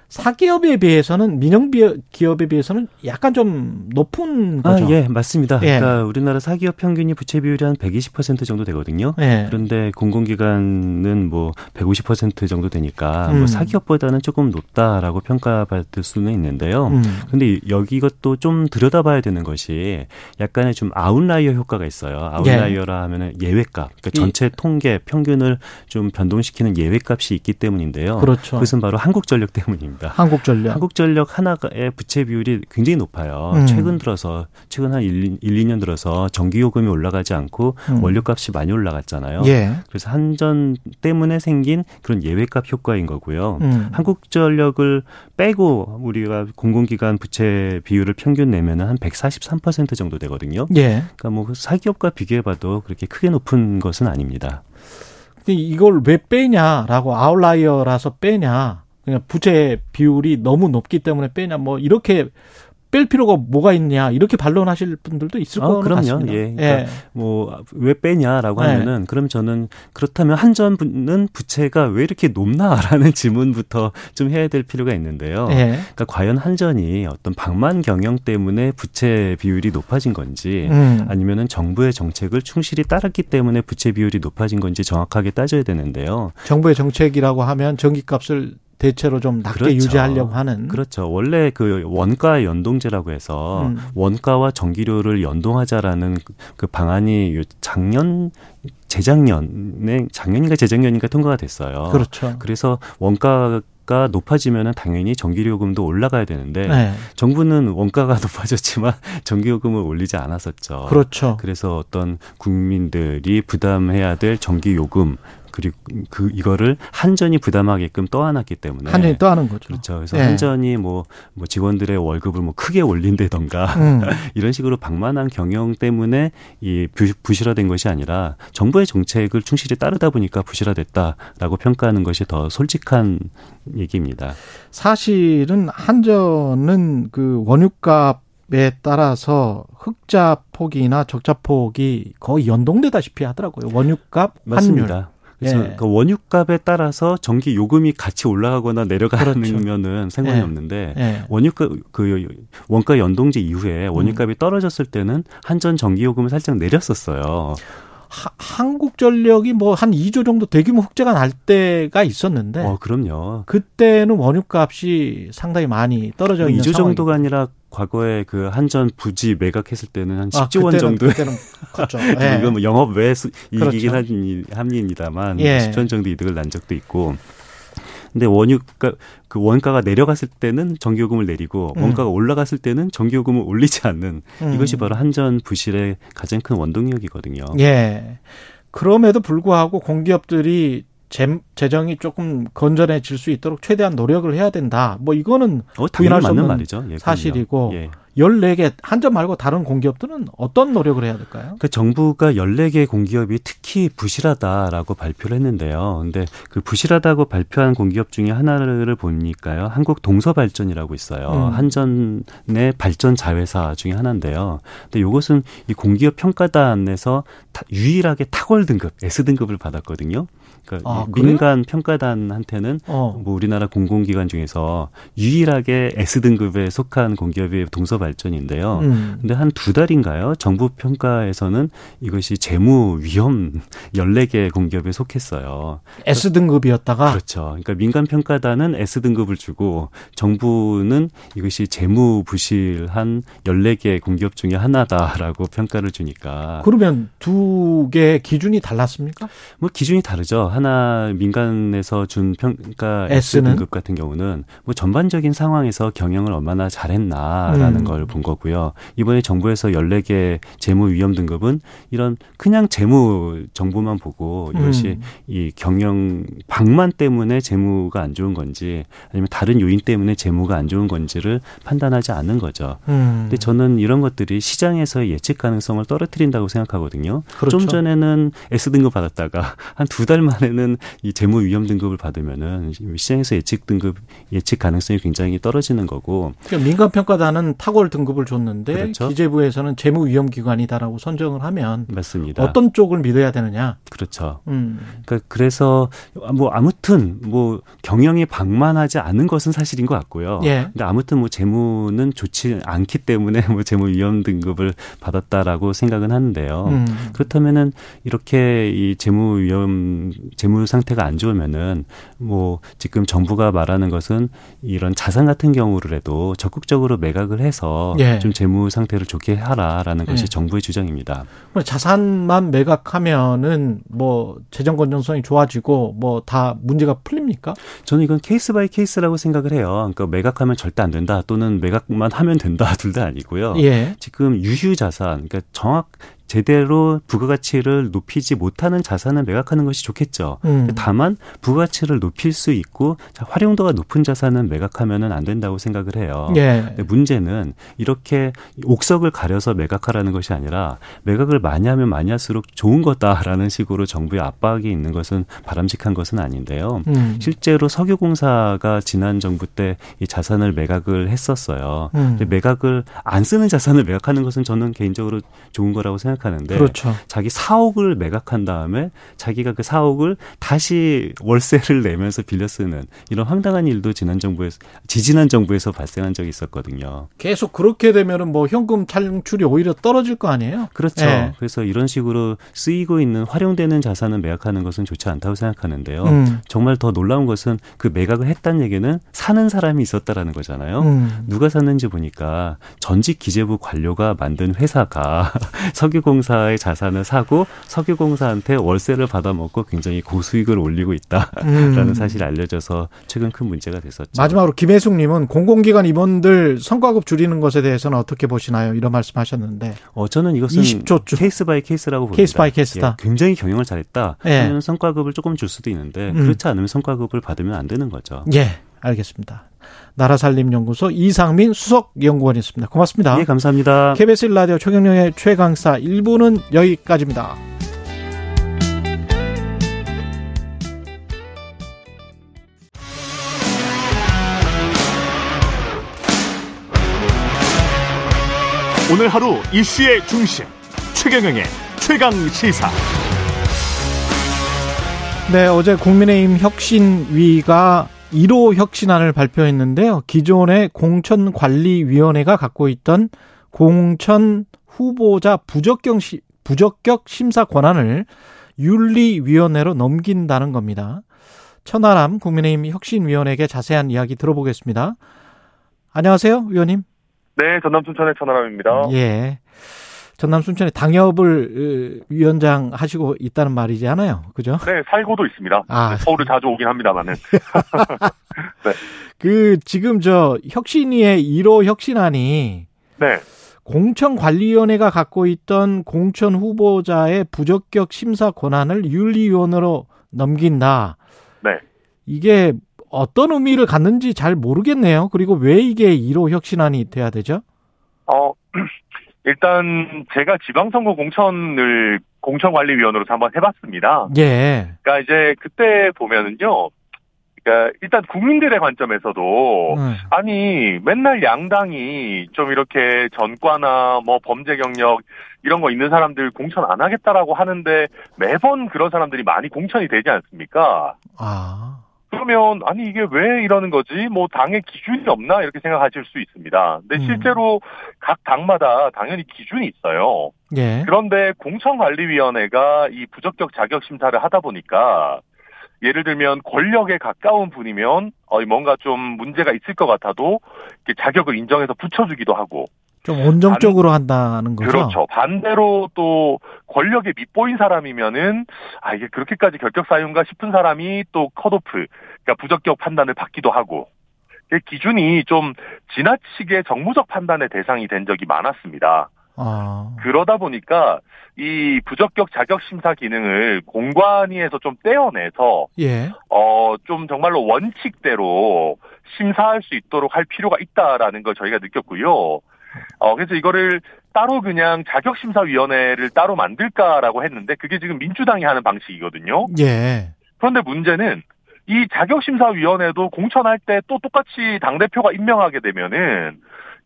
사기업에 비해서는 민영 기업에 비해서는 약간 좀 높은 아, 거죠. 아, 예, 맞습니다. 예. 그러니까 우리나라 사기업 평균이 부채 비율이 한 120% 정도 되거든요. 예. 그런데 공공기관은 뭐 150% 정도 되니까 뭐 음. 뭐 사기업보다는 조금 높다라고 평가받을 수는 있는데요. 음. 근데 여기 이것도 좀 들여다봐야 되는 것이 약간의 좀 outlier 효과가 있어요. 아웃라이어라 예. 하면은 예외값, 그러니까 전체 통계 평균을 좀 변동시키는 예외값이 있기 때문인데요. 그렇죠. 그것은 바로 한국전력 때문입니다. 있습니다. 한국전력. 한국전력 하나의 부채 비율이 굉장히 높아요. 음. 최근 들어서 최근 한 1, 1, 2년 들어서 전기 요금이 올라가지 않고 음. 원료값이 많이 올라갔잖아요. 예. 그래서 한전 때문에 생긴 그런 예외값 효과인 거고요. 음. 한국전력을 빼고 우리가 공공기관 부채 비율을 평균 내면은 한143% 정도 되거든요. 예. 그러니까 뭐 사기업과 비교해 봐도 그렇게 크게 높은 것은 아닙니다. 이걸 왜 빼냐라고 아웃라이어라서 빼냐. 그냥 부채 비율이 너무 높기 때문에 빼냐 뭐 이렇게 뺄 필요가 뭐가 있냐 이렇게 반론하실 분들도 있을 어, 거는 같습니다. 예. 그러니까 예. 뭐왜 빼냐라고 네. 하면은 그럼 저는 그렇다면 한전은 부채가 왜 이렇게 높나라는 (laughs) 질문부터 좀 해야 될 필요가 있는데요. 예. 그러니까 과연 한전이 어떤 방만 경영 때문에 부채 비율이 높아진 건지 음. 아니면은 정부의 정책을 충실히 따랐기 때문에 부채 비율이 높아진 건지 정확하게 따져야 되는데요. 정부의 정책이라고 하면 전기값을 대체로 좀 낮게 그렇죠. 유지하려고 하는 그렇죠. 원래 그 원가 연동제라고 해서 음. 원가와 전기료를 연동하자라는 그 방안이 작년 재작년에 작년인가 재작년인가 통과가 됐어요. 그렇죠. 그래서 원가 가 높아지면은 당연히 전기요금도 올라가야 되는데 네. 정부는 원가가 (laughs) 높아졌지만 전기요금을 올리지 않았었죠. 그렇죠. 그래서 어떤 국민들이 부담해야 될 전기요금 그리고 그 이거를 한전이 부담하게끔 떠안았기 때문에 한전이 떠안은 거죠. 그렇죠. 그래서 네. 한전이 뭐, 뭐 직원들의 월급을 뭐 크게 올린다던가 음. (laughs) 이런 식으로 방만한 경영 때문에 이 부실화된 것이 아니라 정부의 정책을 충실히 따르다 보니까 부실화됐다라고 평가하는 것이 더 솔직한 얘기입니다. 사실은 한전은 그 원유값 에 따라서 흑자 폭이나 적자 폭이 거의 연동되다시피 하더라고요. 원유값, 맞습니다. 그래서 예. 그 원유값에 따라서 전기 요금이 같이 올라가거나 내려가면은 그렇죠. 상관이 예. 없는데 예. 원유값 그 원가 연동제 이후에 원유값이 음. 떨어졌을 때는 한전 전기 요금을 살짝 내렸었어요. 하, 한국전력이 뭐 한 2조 정도 대규모 흑자가 날 때가 있었는데. 어, 그럼요. 그때는 원유값이 상당히 많이 떨어져 뭐 있는 2조 상황이. 정도가 아니라 과거에 그 한전 부지 매각했을 때는 한 10조 아, 원 정도. 그때는 그렇죠. (laughs) 예. 이건 뭐 영업 외 이익이긴 그렇죠. 합니다만 예. 10조 원 정도 이득을 난 적도 있고. 근데 원유가 그 원가가 내려갔을 때는 전기요금을 내리고 음. 원가가 올라갔을 때는 전기요금을 올리지 않는 음. 이것이 바로 한전 부실의 가장 큰 원동력이거든요. 예. 그럼에도 불구하고 공기업들이 재, 재정이 조금 건전해질 수 있도록 최대한 노력을 해야 된다. 뭐 이거는 어, 부인할 수 없는 말이죠. 예, 사실이고 예. 14개 한전 말고 다른 공기업들은 어떤 노력을 해야 될까요? 그 정부가 14개 공기업이 특히 부실하다라고 발표를 했는데요. 근데 그 부실하다고 발표한 공기업 중에 하나를 보니까요. 한국 동서발전이라고 있어요. 음. 한전의 발전 자회사 중에 하나인데요. 근데 이것은 이 공기업 평가단에서 유일하게 탁월 등급 S 등급을 받았거든요. 그러니까 아, 민간 평가단한테는 어. 뭐 우리나라 공공기관 중에서 유일하게 S 등급에 속한 공기업이 동서발전인데요. 음. 근데 한 두 달인가요? 정부 평가에서는 이것이 재무 위험 (laughs) 14개 공기업에 속했어요. S 등급이었다가 그렇죠. 그러니까 민간 평가단은 S 등급을 주고 정부는 이것이 재무 부실한 14개 공기업 중에 하나다라고 (laughs) 평가를 주니까 그러면 두 개 기준이 달랐습니까? 뭐 기준이 다르죠. 하나 민간에서 준 평가 S 등급 같은 경우는 뭐 전반적인 상황에서 경영을 얼마나 잘했나라는 음. 걸본 거고요. 이번에 정부에서 14개 재무 위험 등급은 이런 그냥 재무 정보만 보고 이것이 음. 이 경영 방만 때문에 재무가 안 좋은 건지 아니면 다른 요인 때문에 재무가 안 좋은 건지를 판단하지 않는 거죠. 음. 근데 저는 이런 것들이 시장에서의 예측 가능성을 떨어뜨린다고 생각하거든요. 그렇죠. 좀 전에는 S 등급 받았다가 한 두 달 만에 경우에는 이 재무 위험 등급을 받으면은 시장에서 예측 등급 예측 가능성이 굉장히 떨어지는 거고. 그러니까 민간 평가단은 탁월 등급을 줬는데 그렇죠? 기재부에서는 재무 위험 기관이다라고 선정을 하면 맞습니다. 어떤 쪽을 믿어야 되느냐? 그렇죠. 음. 그러니까 그래서 뭐 아무튼 뭐 경영이 방만하지 않은 것은 사실인 것 같고요. 예. 근데 아무튼 뭐 재무는 좋지 않기 때문에 뭐 재무 위험 등급을 받았다라고 생각은 하는데요. 음. 그렇다면은 이렇게 이 재무 위험 재무 상태가 안 좋으면은 뭐 지금 정부가 말하는 것은 이런 자산 같은 경우를해도 적극적으로 매각을 해서 예. 좀 재무 상태를 좋게 하라라는 것이 예. 정부의 주장입니다. 자산만 매각하면은 뭐 재정 건전성이 좋아지고 뭐 다 문제가 풀립니까? 저는 이건 case by case라고 생각을 해요. 그러니까 매각하면 절대 안 된다 또는 매각만 하면 된다 (laughs) 둘 다 아니고요. 예. 지금 유휴 자산 그러니까 정확 제대로 부가가치를 높이지 못하는 자산을 매각하는 것이 좋겠죠. 음. 다만 부가가치를 높일 수 있고 활용도가 높은 자산은 매각하면은 안 된다고 생각을 해요. 예. 문제는 이렇게 옥석을 가려서 매각하라는 것이 아니라 매각을 많이 하면 많이 할수록 좋은 거다라는 식으로 정부의 압박이 있는 것은 바람직한 것은 아닌데요. 음. 실제로 석유공사가 지난 정부 때 이 자산을 매각을 했었어요. 음. 매각을 안 쓰는 자산을 매각하는 것은 저는 개인적으로 좋은 거라고 생각. 생각하는데 그렇죠. 자기 사옥을 매각한 다음에 자기가 그 사옥을 다시 월세를 내면서 빌려 쓰는 이런 황당한 일도 지난 정부에서 지지난 정부에서 발생한 적이 있었거든요. 계속 그렇게 되면은 뭐 현금 탈출이 오히려 떨어질 거 아니에요? 그렇죠. 네. 그래서 이런 식으로 쓰이고 있는 활용되는 자산을 매각하는 것은 좋지 않다고 생각하는데요. 음. 정말 더 놀라운 것은 그 매각을 했다는 얘기는 사는 사람이 있었다라는 거잖아요. 음. 누가 샀는지 보니까 전직 기재부 관료가 만든 회사가 (laughs) 석유 석유공사의 자산을 사고 석유공사한테 월세를 받아먹고 굉장히 고수익을 올리고 있다라는 음. 사실이 알려져서 최근 큰 문제가 됐었죠. 마지막으로 김혜숙님은 공공기관 임원들 성과급 줄이는 것에 대해서는 어떻게 보시나요? 이런 말씀하셨는데. 어 저는 이것은 20조 case by case라고 봅니다. case by case다. 예, 굉장히 경영을 잘했다. 예. 하면 성과급을 조금 줄 수도 있는데 음. 그렇지 않으면 성과급을 받으면 안 되는 거죠. 예, 알겠습니다. 나라살림연구소 이상민 수석연구원이었습니다. 고맙습니다. 예, 감사합니다. KBS 라디오 최경영의 최강시사 1부는 여기까지입니다. 오늘 하루 이슈의 중심 최경영의 최강 시사. 네, 어제 국민의힘 혁신위가 1호 혁신안을 발표했는데요. 기존의 공천관리위원회가 갖고 있던 공천 후보자 부적격, 시, 부적격 심사 권한을 윤리위원회로 넘긴다는 겁니다. 천하람 국민의힘 혁신위원회에게 자세한 이야기 들어보겠습니다. 안녕하세요, 위원님. 네, 전남 춘천의 천하람입니다. 예. 전남 순천에 당협을 위원장 하시고 있다는 말이지 않아요. 그죠? 네, 살고도 있습니다. 아. 서울을 자주 오긴 합니다만은. (laughs) 네. 그 지금 저 혁신위의 1호 혁신안이 네. 공천관리위원회가 갖고 있던 공천 후보자의 부적격 심사 권한을 윤리위원회로 넘긴다. 네. 이게 어떤 의미를 갖는지 잘 모르겠네요. 그리고 왜 이게 1호 혁신안이 돼야 되죠? 어, 일단 제가 지방선거 공천을 공천관리위원으로서 한번 해봤습니다. 예. 그러니까 이제 그때 보면은요. 그러니까 일단 국민들의 관점에서도 음. 아니 맨날 양당이 좀 이렇게 전과나 뭐 범죄 경력 이런 거 있는 사람들 공천 안 하겠다라고 하는데 매번 그런 사람들이 많이 공천이 되지 않습니까? 아. 그러면 아니 이게 왜 이러는 거지? 뭐 당의 기준이 없나 이렇게 생각하실 수 있습니다. 근데 음. 실제로 각 당마다 당연히 기준이 있어요. 예. 그런데 공천관리위원회가 이 부적격 자격 심사를 하다 보니까 예를 들면 권력에 가까운 분이면 어 뭔가 좀 문제가 있을 것 같아도 자격을 인정해서 붙여주기도 하고 좀 온정적으로 반, 한다는 거죠. 그렇죠. 반대로 또 권력에 밑보인 사람이면은 아 이게 그렇게까지 결격 사유인가 싶은 사람이 또 컷오프, 그러니까 부적격 판단을 받기도 하고 기준이 좀 지나치게 정무적 판단의 대상이 된 적이 많았습니다. 아. 그러다 보니까 이 부적격 자격 심사 기능을 공관위에서 좀 떼어내서 예. 어좀 정말로 원칙대로 심사할 수 있도록 할 필요가 있다라는 걸 저희가 느꼈고요. 어, 그래서 이거를 따로 그냥 자격심사위원회를 따로 만들까라고 했는데 그게 지금 민주당이 하는 방식이거든요. 예. 그런데 문제는 이 자격심사위원회도 공천할 때 또 똑같이 당대표가 임명하게 되면은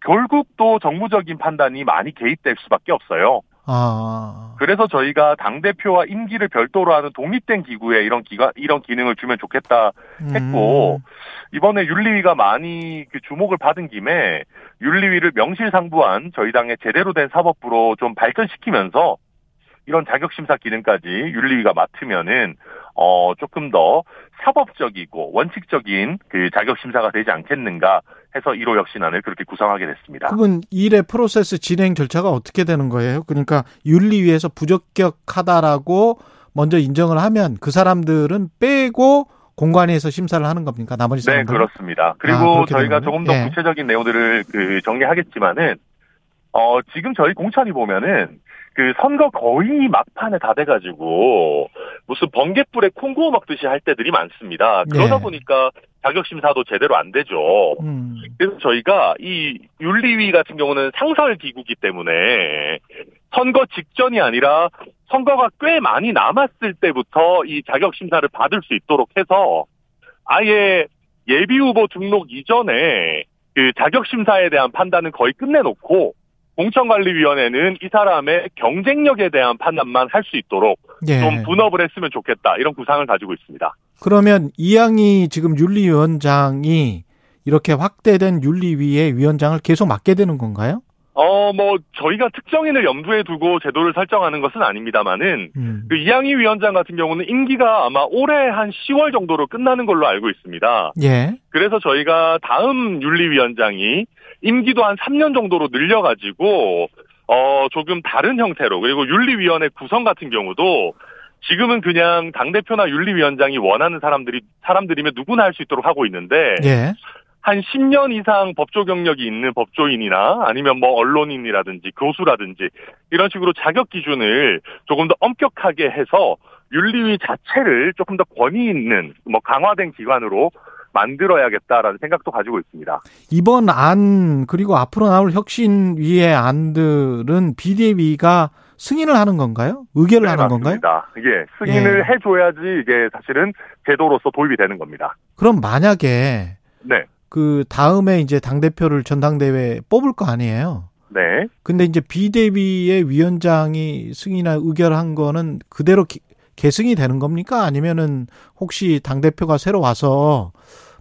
결국 또 정무적인 판단이 많이 개입될 수밖에 없어요. 아. 그래서 저희가 당 대표와 임기를 별도로 하는 독립된 기구에 이런 기가 이런 기능을 주면 좋겠다 했고 음. 이번에 윤리위가 많이 그 주목을 받은 김에 윤리위를 명실상부한 저희 당의 제대로 된 사법부로 좀 발전시키면서 이런 자격심사 기능까지 윤리위가 맡으면은 어 조금 더 사법적이고 원칙적인 그 자격심사가 되지 않겠는가 해서 1호 혁신안을 그렇게 구성하게 됐습니다. 그러면 일의 프로세스 진행 절차가 어떻게 되는 거예요? 그러니까 윤리위에서 부적격하다라고 먼저 인정을 하면 그 사람들은 빼고 공관위에서 심사를 하는 겁니까? 나머지 사람들? 네, 그렇습니다. 그리고 아, 저희가 조금 더 네. 구체적인 내용들을 그 정리하겠지만은 어 지금 저희 공천이 보면은 그 선거 거의 막판에 다 돼가지고 무슨 번개불에 콩고어 먹듯이 할 때들이 많습니다. 그러다 네. 보니까 자격 심사도 제대로 안 되죠. 음. 그래서 저희가 이 윤리위 같은 경우는 상설 기구기 때문에 선거 직전이 아니라 선거가 꽤 많이 남았을 때부터 이 자격 심사를 받을 수 있도록 해서 아예 예비 후보 등록 이전에 그 자격 심사에 대한 판단은 거의 끝내놓고 공천관리위원회는 이 사람의 경쟁력에 대한 판단만 할 수 있도록 예. 좀 분업을 했으면 좋겠다 이런 구상을 가지고 있습니다. 그러면 이양희 지금 윤리위원장이 이렇게 확대된 윤리위의 위원장을 계속 맡게 되는 건가요? 어, 뭐, 저희가 특정인을 염두에 두고 제도를 설정하는 것은 아닙니다만은, 음. 그 이양희 위원장 같은 경우는 임기가 아마 올해 한 10월 정도로 끝나는 걸로 알고 있습니다. 예. 그래서 저희가 다음 윤리위원장이 임기도 한 3년 정도로 늘려가지고 어 조금 다른 형태로 그리고 윤리위원회 구성 같은 경우도 지금은 그냥 당 대표나 윤리위원장이 원하는 사람들이 사람들이면 누구나 할 수 있도록 하고 있는데 예. 한 10년 이상 법조 경력이 있는 법조인이나 아니면 뭐 언론인이라든지 교수라든지 이런 식으로 자격 기준을 조금 더 엄격하게 해서 윤리위 자체를 조금 더 권위 있는 뭐 강화된 기관으로 만들어야겠다라는 생각도 가지고 있습니다. 이번 안 그리고 앞으로 나올 혁신위의 안들은 비대위가 승인을 하는 건가요? 의결을 네, 하는 맞습니다. 건가요? 예, 승인을 예. 해줘야지 이게 사실은 제도로서 도입이 되는 겁니다. 그럼 만약에 네. 그 다음에 이제 당 대표를 전당대회 뽑을 거 아니에요? 네. 근데 이제 비대위의 위원장이 승인이나 의결한 거는 그대로 계승이 되는 겁니까? 아니면은 혹시 당 대표가 새로 와서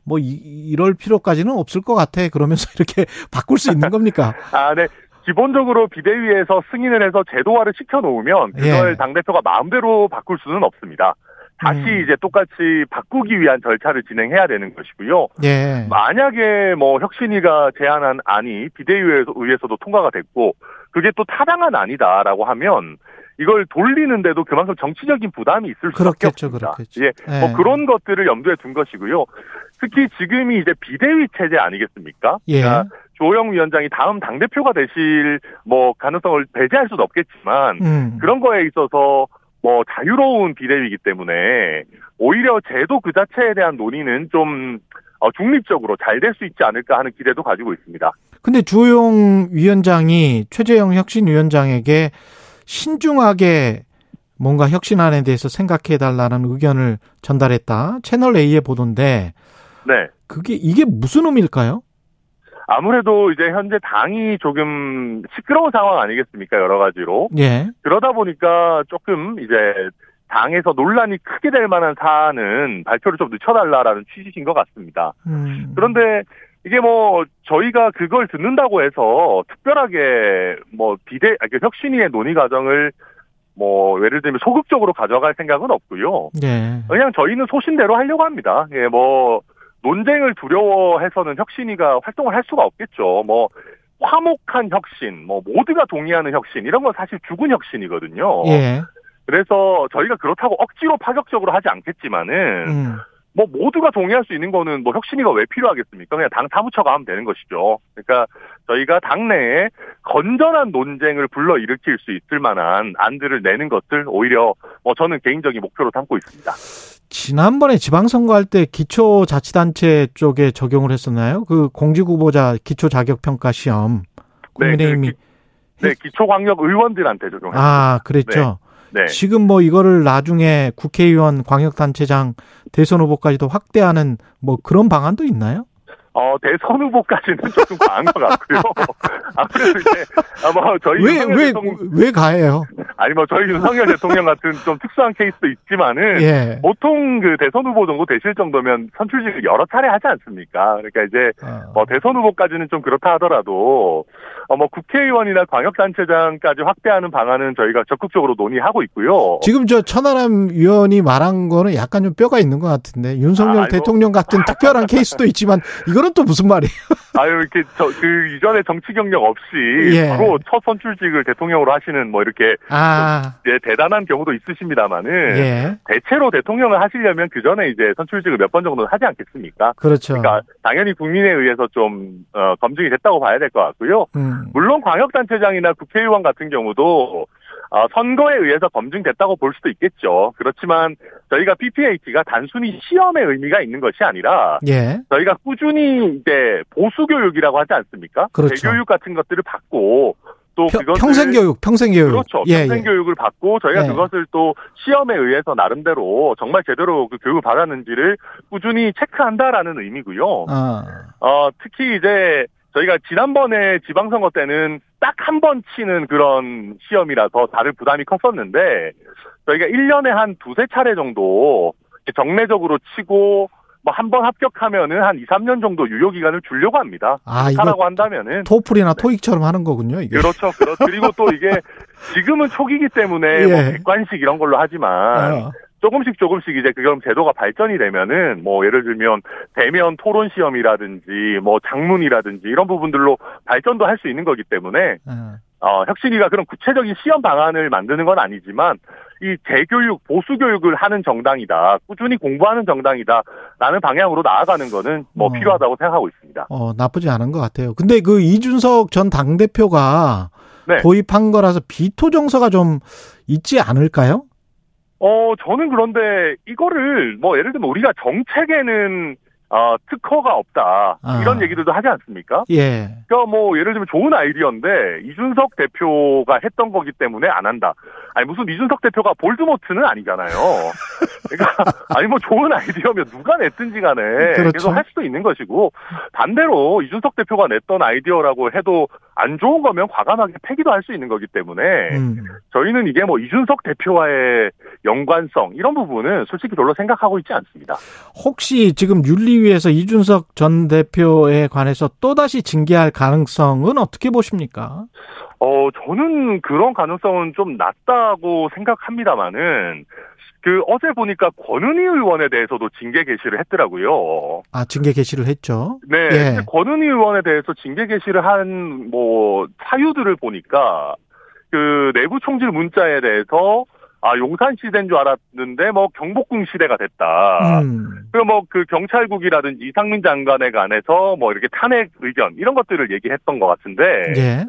뭐 이, 이럴 필요까지는 없을 것 같아. 그러면서 (laughs) 이렇게 바꿀 수 있는 겁니까? 아, 네. 기본적으로 비대위에서 승인을 해서 제도화를 시켜놓으면 그걸 예. 당 대표가 마음대로 바꿀 수는 없습니다. 다시 음. 이제 똑같이 바꾸기 위한 절차를 진행해야 되는 것이고요. 예. 만약에 뭐 혁신위가 제안한 안이 비대위에서도 통과가 됐고 그게 또 타당한 안이다라고 하면 이걸 돌리는데도 그만큼 정치적인 부담이 있을 수밖에 그렇겠죠, 없습니다. 그렇겠죠. 예, 네. 뭐 그런 것들을 염두에 둔 것이고요. 특히 지금이 이제 비대위 체제 아니겠습니까? 예. 그러니까 조영 위원장이 다음 당 대표가 되실 뭐 가능성을 배제할 수는 없겠지만 음. 그런 거에 있어서 뭐 자유로운 비대위이기 때문에 오히려 제도 그 자체에 대한 논의는 좀 어, 중립적으로 잘 될 수 있지 않을까 하는 기대도 가지고 있습니다. 근데 주호영 위원장이 최재형 혁신위원장에게 신중하게 뭔가 혁신안에 대해서 생각해 달라는 의견을 전달했다. 채널 A의 보도인데. 네. 그게 이게 무슨 의미일까요? 아무래도 이제 현재 당이 조금 시끄러운 상황 아니겠습니까? 여러 가지로. 예. 그러다 보니까 조금 이제 당에서 논란이 크게 될 만한 사안은 발표를 좀 늦춰달라라는 취지인 것 같습니다. 음. 그런데 이게 뭐 저희가 그걸 듣는다고 해서 특별하게 뭐 비대 아, 그 혁신위의 논의 과정을 뭐 예를 들면 소극적으로 가져갈 생각은 없고요. 네. 그냥 저희는 소신대로 하려고 합니다. 예, 뭐 논쟁을 두려워해서는 혁신위가 활동을 할 수가 없겠죠. 뭐 화목한 혁신, 뭐 모두가 동의하는 혁신 이런 건 사실 죽은 혁신이거든요. 예. 그래서 저희가 그렇다고 억지로 파격적으로 하지 않겠지만은 음. 뭐 모두가 동의할 수 있는 거는 뭐 혁신위가 왜 필요하겠습니까? 그냥 당 사무처가 하면 되는 것이죠. 그러니까 저희가 당내에 건전한 논쟁을 불러일으킬 수 있을 만한 안들을 내는 것들 오히려 뭐 저는 개인적인 목표로 삼고 있습니다. 지난번에 지방선거 할 때 기초자치단체 쪽에 적용을 했었나요? 그 공직후보자 기초자격평가 시험 국민의힘이 네, 그 기, 네 기초광역 의원들한테 적용했죠. 아 그랬죠. 네. 네. 지금 뭐 이거를 나중에 국회의원, 광역단체장, 대선 후보까지도 확대하는 뭐 그런 방안도 있나요? 어, 대선 후보까지는 (laughs) 조금 과한 것 같고요. 아무래도 이제, 아마 저희. 왜, 왜, 대통령, 왜 가해요? 아니, 뭐, 저희 윤석열 (laughs) 대통령 같은 좀 특수한 케이스도 있지만은, 예. 보통 그 대선 후보 정도 되실 정도면 선출직을 여러 차례 하지 않습니까? 그러니까 이제, 어. 뭐, 대선 후보까지는 좀 그렇다 하더라도, 어, 뭐, 국회의원이나 광역단체장까지 확대하는 방안은 저희가 적극적으로 논의하고 있고요. 지금 저 천하람 의원이 말한 거는 약간 좀 뼈가 있는 것 같은데, 윤석열 아, 대통령 같은 특별한 케이스도 있지만, 이거 (laughs) 는또 무슨 말이에요? (laughs) 아유, 이렇게 저, 그 이전에 정치 경력 없이 예. 바로 첫 선출직을 대통령으로 하시는 뭐 이렇게 아. 예, 대단한 경우도 있으십니다만은 예. 대체로 대통령을 하시려면 그 전에 이제 선출직을 몇 번 정도는 하지 않겠습니까? 그렇죠. 그러니까 당연히 국민에 의해서 좀 어, 검증이 됐다고 봐야 될 것 같고요. 음. 물론 광역단체장이나 국회의원 같은 경우도 어, 선거에 의해서 검증됐다고 볼 수도 있겠죠. 그렇지만 저희가 PPH가 단순히 시험의 의미가 있는 것이 아니라 예. 저희가 꾸준히 이제 보수 교육이라고 하지 않습니까? 그렇죠. 재교육 같은 것들을 받고 또 평, 평생 교육, 평생 교육. 그렇죠. 예, 평생 예. 교육을 받고 저희가 예. 그것을 또 시험에 의해서 나름대로 정말 제대로 그 교육을 받았는지를 꾸준히 체크한다라는 의미고요. 아. 어, 특히 이제 저희가 지난번에 지방선거 때는 딱 한 번 치는 그런 시험이라서 다들 부담이 컸었는데 저희가 1년에 한 두세 차례 정도 정례적으로 치고 뭐 한 번 합격하면은 한 2, 3년 정도 유효 기간을 주려고 합니다. 아, 이라고 한다면은 토플이나 네. 토익처럼 하는 거군요, 이게. 그렇죠. 그렇 그리고 또 이게 (laughs) 지금은 초기기 때문에 예. 뭐 객관식 이런 걸로 하지만 어. 조금씩 조금씩 이제 그럼 제도가 발전이 되면은 뭐 예를 들면 대면 토론 시험이라든지 뭐 장문이라든지 이런 부분들로 발전도 할 수 있는 거기 때문에 음. 어, 혁신위가 그런 구체적인 시험 방안을 만드는 건 아니지만 이 재교육, 보수 교육을 하는 정당이다. 꾸준히 공부하는 정당이다. 라는 방향으로 나아가는 거는 뭐 어. 필요하다고 생각하고 있습니다. 어, 나쁘지 않은 것 같아요. 근데 그 이준석 전 당대표가 네. 도입한 거라서 비토 정서가 좀 있지 않을까요? 어, 저는 그런데 이거를 뭐 예를 들면 우리가 정책에는 어, 특허가 없다. 아. 이런 얘기들도 하지 않습니까? 예. 그러니까 뭐 예를 들면 좋은 아이디어인데 이준석 대표가 했던 거기 때문에 안 한다. 아니 무슨 이준석 대표가 볼드모트는 아니잖아요. (laughs) 그러니까 아니 뭐 좋은 아이디어면 누가 냈든지 간에 그렇죠. 계속 할 수도 있는 것이고 반대로 이준석 대표가 냈던 아이디어라고 해도 안 좋은 거면 과감하게 폐기도 할 수 있는 거기 때문에 음. 저희는 이게 뭐 이준석 대표와의 연관성 이런 부분은 솔직히 별로 생각하고 있지 않습니다. 혹시 지금 윤리위에서 이준석 전 대표에 관해서 또다시 징계할 가능성은 어떻게 보십니까? 어, 저는 그런 가능성은 좀 낮다고 생각합니다만은 그 어제 보니까 권은희 의원에 대해서도 징계 개시를 했더라고요. 아 징계 개시를 했죠. 네, 예. 권은희 의원에 대해서 징계 개시를 한 뭐 사유들을 보니까 그 내부 총질 문자에 대해서 아 용산 시대인 줄 알았는데 뭐 경복궁 시대가 됐다. 음. 그리고 뭐 그 경찰국이라든지 이상민 장관에 관해서 뭐 이렇게 탄핵 의견 이런 것들을 얘기했던 것 같은데. 예.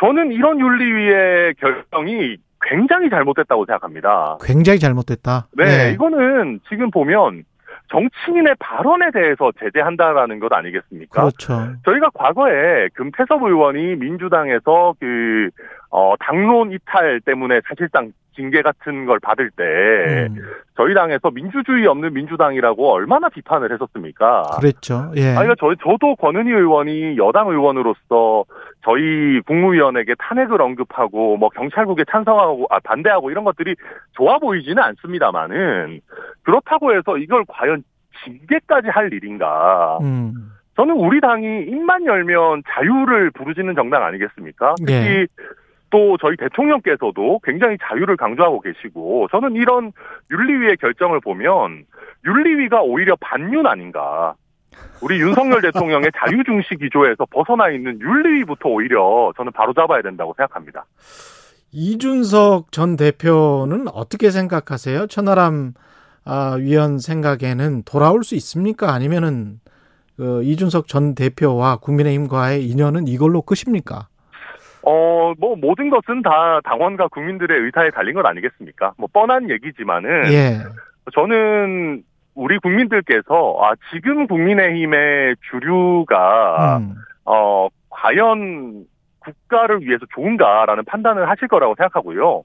저는 이런 윤리위의 결정이 굉장히 잘못됐다고 생각합니다. 굉장히 잘못됐다. 네, 네. 이거는 지금 보면 정치인의 발언에 대해서 제재한다라는 것 아니겠습니까? 그렇죠. 저희가 과거에 금태섭 의원이 민주당에서 그, 어, 당론 이탈 때문에 사실상 징계 같은 걸 받을 때 음. 저희 당에서 민주주의 없는 민주당이라고 얼마나 비판을 했었습니까? 그랬죠. 예. 아니, 그러니까 저, 저도 권은희 의원이 여당 의원으로서 저희 국무위원에게 탄핵을 언급하고 뭐 경찰국에 찬성하고 아, 반대하고 이런 것들이 좋아 보이지는 않습니다만은 그렇다고 해서 이걸 과연 징계까지 할 일인가? 음. 저는 우리 당이 입만 열면 자유를 부르짖는 정당 아니겠습니까? 특히 예. 또 저희 대통령께서도 굉장히 자유를 강조하고 계시고 저는 이런 윤리위의 결정을 보면 윤리위가 오히려 반윤 아닌가. 우리 윤석열 (laughs) 대통령의 자유중시 기조에서 벗어나 있는 윤리위부터 오히려 저는 바로잡아야 된다고 생각합니다. 이준석 전 대표는 어떻게 생각하세요? 천하람 아, 위원 생각에는 돌아올 수 있습니까? 아니면은 그 이준석 전 대표와 국민의힘과의 인연은 이걸로 끝입니까? 어, 뭐, 모든 것은 다 당원과 국민들의 의사에 달린 것 아니겠습니까? 뭐, 뻔한 얘기지만은. 예. 저는 우리 국민들께서, 아, 지금 국민의힘의 주류가, 음. 어, 과연 국가를 위해서 좋은가라는 판단을 하실 거라고 생각하고요.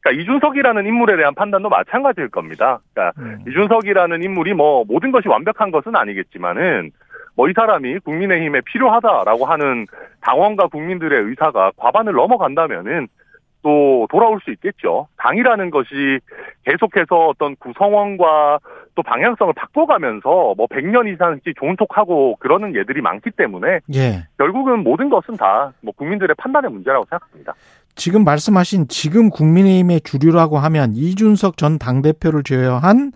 그러니까 이준석이라는 인물에 대한 판단도 마찬가지일 겁니다. 그러니까 음. 이준석이라는 인물이 뭐 모든 것이 완벽한 것은 아니겠지만은 뭐 이 사람이 국민의힘에 필요하다라고 하는 당원과 국민들의 의사가 과반을 넘어간다면은 또 돌아올 수 있겠죠. 당이라는 것이 계속해서 어떤 구성원과 또 방향성을 바꿔가면서 뭐 100년 이상씩 존속하고 그러는 예들이 많기 때문에 예. 결국은 모든 것은 다 뭐 국민들의 판단의 문제라고 생각합니다. 지금 말씀하신 지금 국민의힘의 주류라고 하면 이준석 전 당대표를 제외한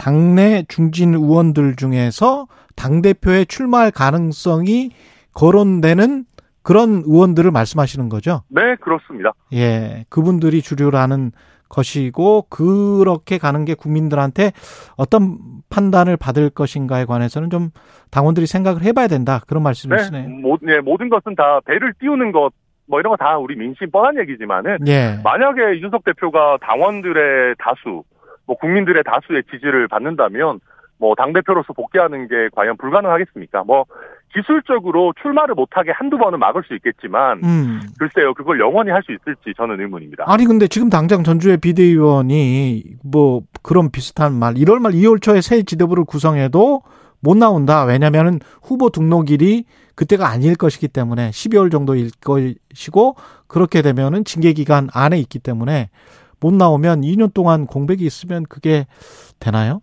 당내 중진 의원들 중에서 당대표에 출마할 가능성이 거론되는 그런 의원들을 말씀하시는 거죠? 네, 그렇습니다. 예, 그분들이 주류라는 것이고 그렇게 가는 게 국민들한테 어떤 판단을 받을 것인가에 관해서는 좀 당원들이 생각을 해봐야 된다 그런 말씀이시네요. 네, 모, 네, 모든 것은 다 배를 띄우는 것. 뭐 이런 거 다 우리 민심 뻔한 얘기지만은 예. 만약에 이준석 대표가 당원들의 다수 뭐 국민들의 다수의 지지를 받는다면 뭐 당대표로서 복귀하는 게 과연 불가능하겠습니까? 뭐 기술적으로 출마를 못하게 한두 번은 막을 수 있겠지만 음. 글쎄요 그걸 영원히 할 수 있을지 저는 의문입니다. 아니 근데 지금 당장 전주의 비대위원이 뭐 그런 비슷한 말 1월 말 2월 초에 새 지도부를 구성해도 못 나온다. 왜냐면은 후보 등록일이 그때가 아닐 것이기 때문에 12월 정도일 것이고 그렇게 되면은 징계 기간 안에 있기 때문에 못 나오면 2년 동안 공백이 있으면 그게 되나요?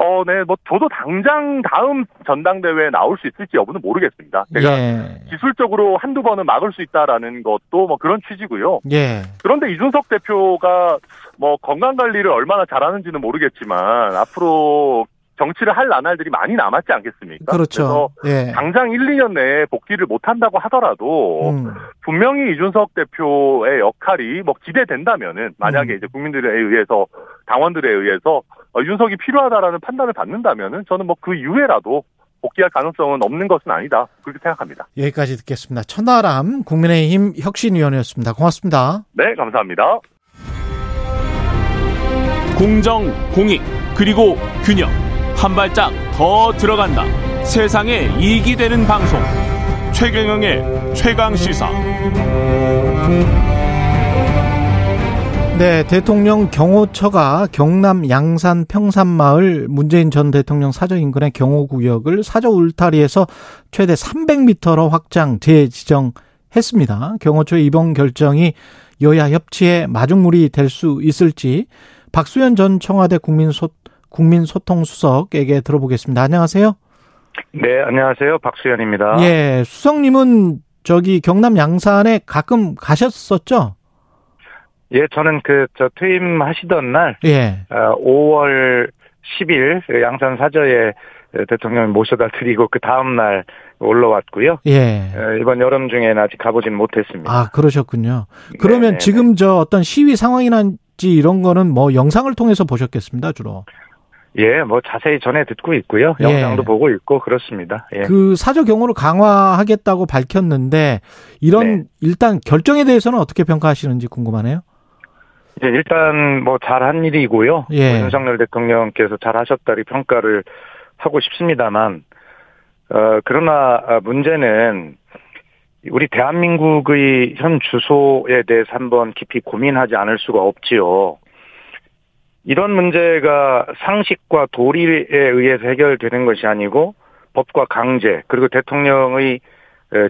어, 네, 뭐 저도 당장 다음 전당대회에 나올 수 있을지 여부는 모르겠습니다. 제가 예. 기술적으로 한두 번은 막을 수 있다라는 것도 뭐 그런 취지고요. 예. 그런데 이준석 대표가 뭐 건강 관리를 얼마나 잘하는지는 모르겠지만 앞으로 정치를 할 나날들이 많이 남았지 않겠습니까? 그렇죠. 그래서 예. 당장 1, 2년 내에 복귀를 못 한다고 하더라도 음. 분명히 이준석 대표의 역할이 뭐 기대된다면은 만약에 음. 이제 국민들에 의해서 당원들에 의해서 어, 이준석이 필요하다라는 판단을 받는다면은 저는 뭐 그 이후에라도 복귀할 가능성은 없는 것은 아니다. 그렇게 생각합니다. 여기까지 듣겠습니다. 천하람 국민의힘 혁신위원이었습니다. 고맙습니다. 네, 감사합니다. 공정, 공익, 그리고 균형. 한 발짝 더 들어간다. 세상에 이익이 되는 방송. 최경영의 최강 시사. 네, 대통령 경호처가 경남 양산 평산마을 문재인 전 대통령 사저 인근의 경호구역을 사저 울타리에서 최대 300m로 확장 재지정했습니다. 경호처의 이번 결정이 여야 협치의 마중물이 될 수 있을지 박수현 전 청와대 국민소 국민소통수석에게 들어보겠습니다. 안녕하세요. 네, 안녕하세요. 박수현입니다. 예, 수석님은 저기 경남 양산에 가끔 가셨었죠? 예, 저는 그, 저 퇴임하시던 날, 예. 5월 어, 10일 그 양산 사저에 대통령을 모셔다 드리고 그 다음 날 올라왔고요. 예. 어, 이번 여름 중에는 아직 가보진 못했습니다. 아, 그러셨군요. 그러면 네네. 지금 저 어떤 시위 상황이란지 이런 거는 뭐 영상을 통해서 보셨겠습니다, 주로? 예, 뭐 자세히 전해 듣고 있고요. 예. 영상도 예. 보고 있고 그렇습니다. 예. 그 사저 경호를 강화하겠다고 밝혔는데 이런 네. 일단 결정에 대해서는 어떻게 평가하시는지 궁금하네요. 예, 일단 뭐 잘한 일이고요. 예. 뭐 윤석열 대통령께서 잘하셨다리 평가를 하고 싶습니다만 어 그러나 문제는 우리 대한민국의 현 주소에 대해서 한번 깊이 고민하지 않을 수가 없지요. 이런 문제가 상식과 도리에 의해서 해결되는 것이 아니고 법과 강제 그리고 대통령의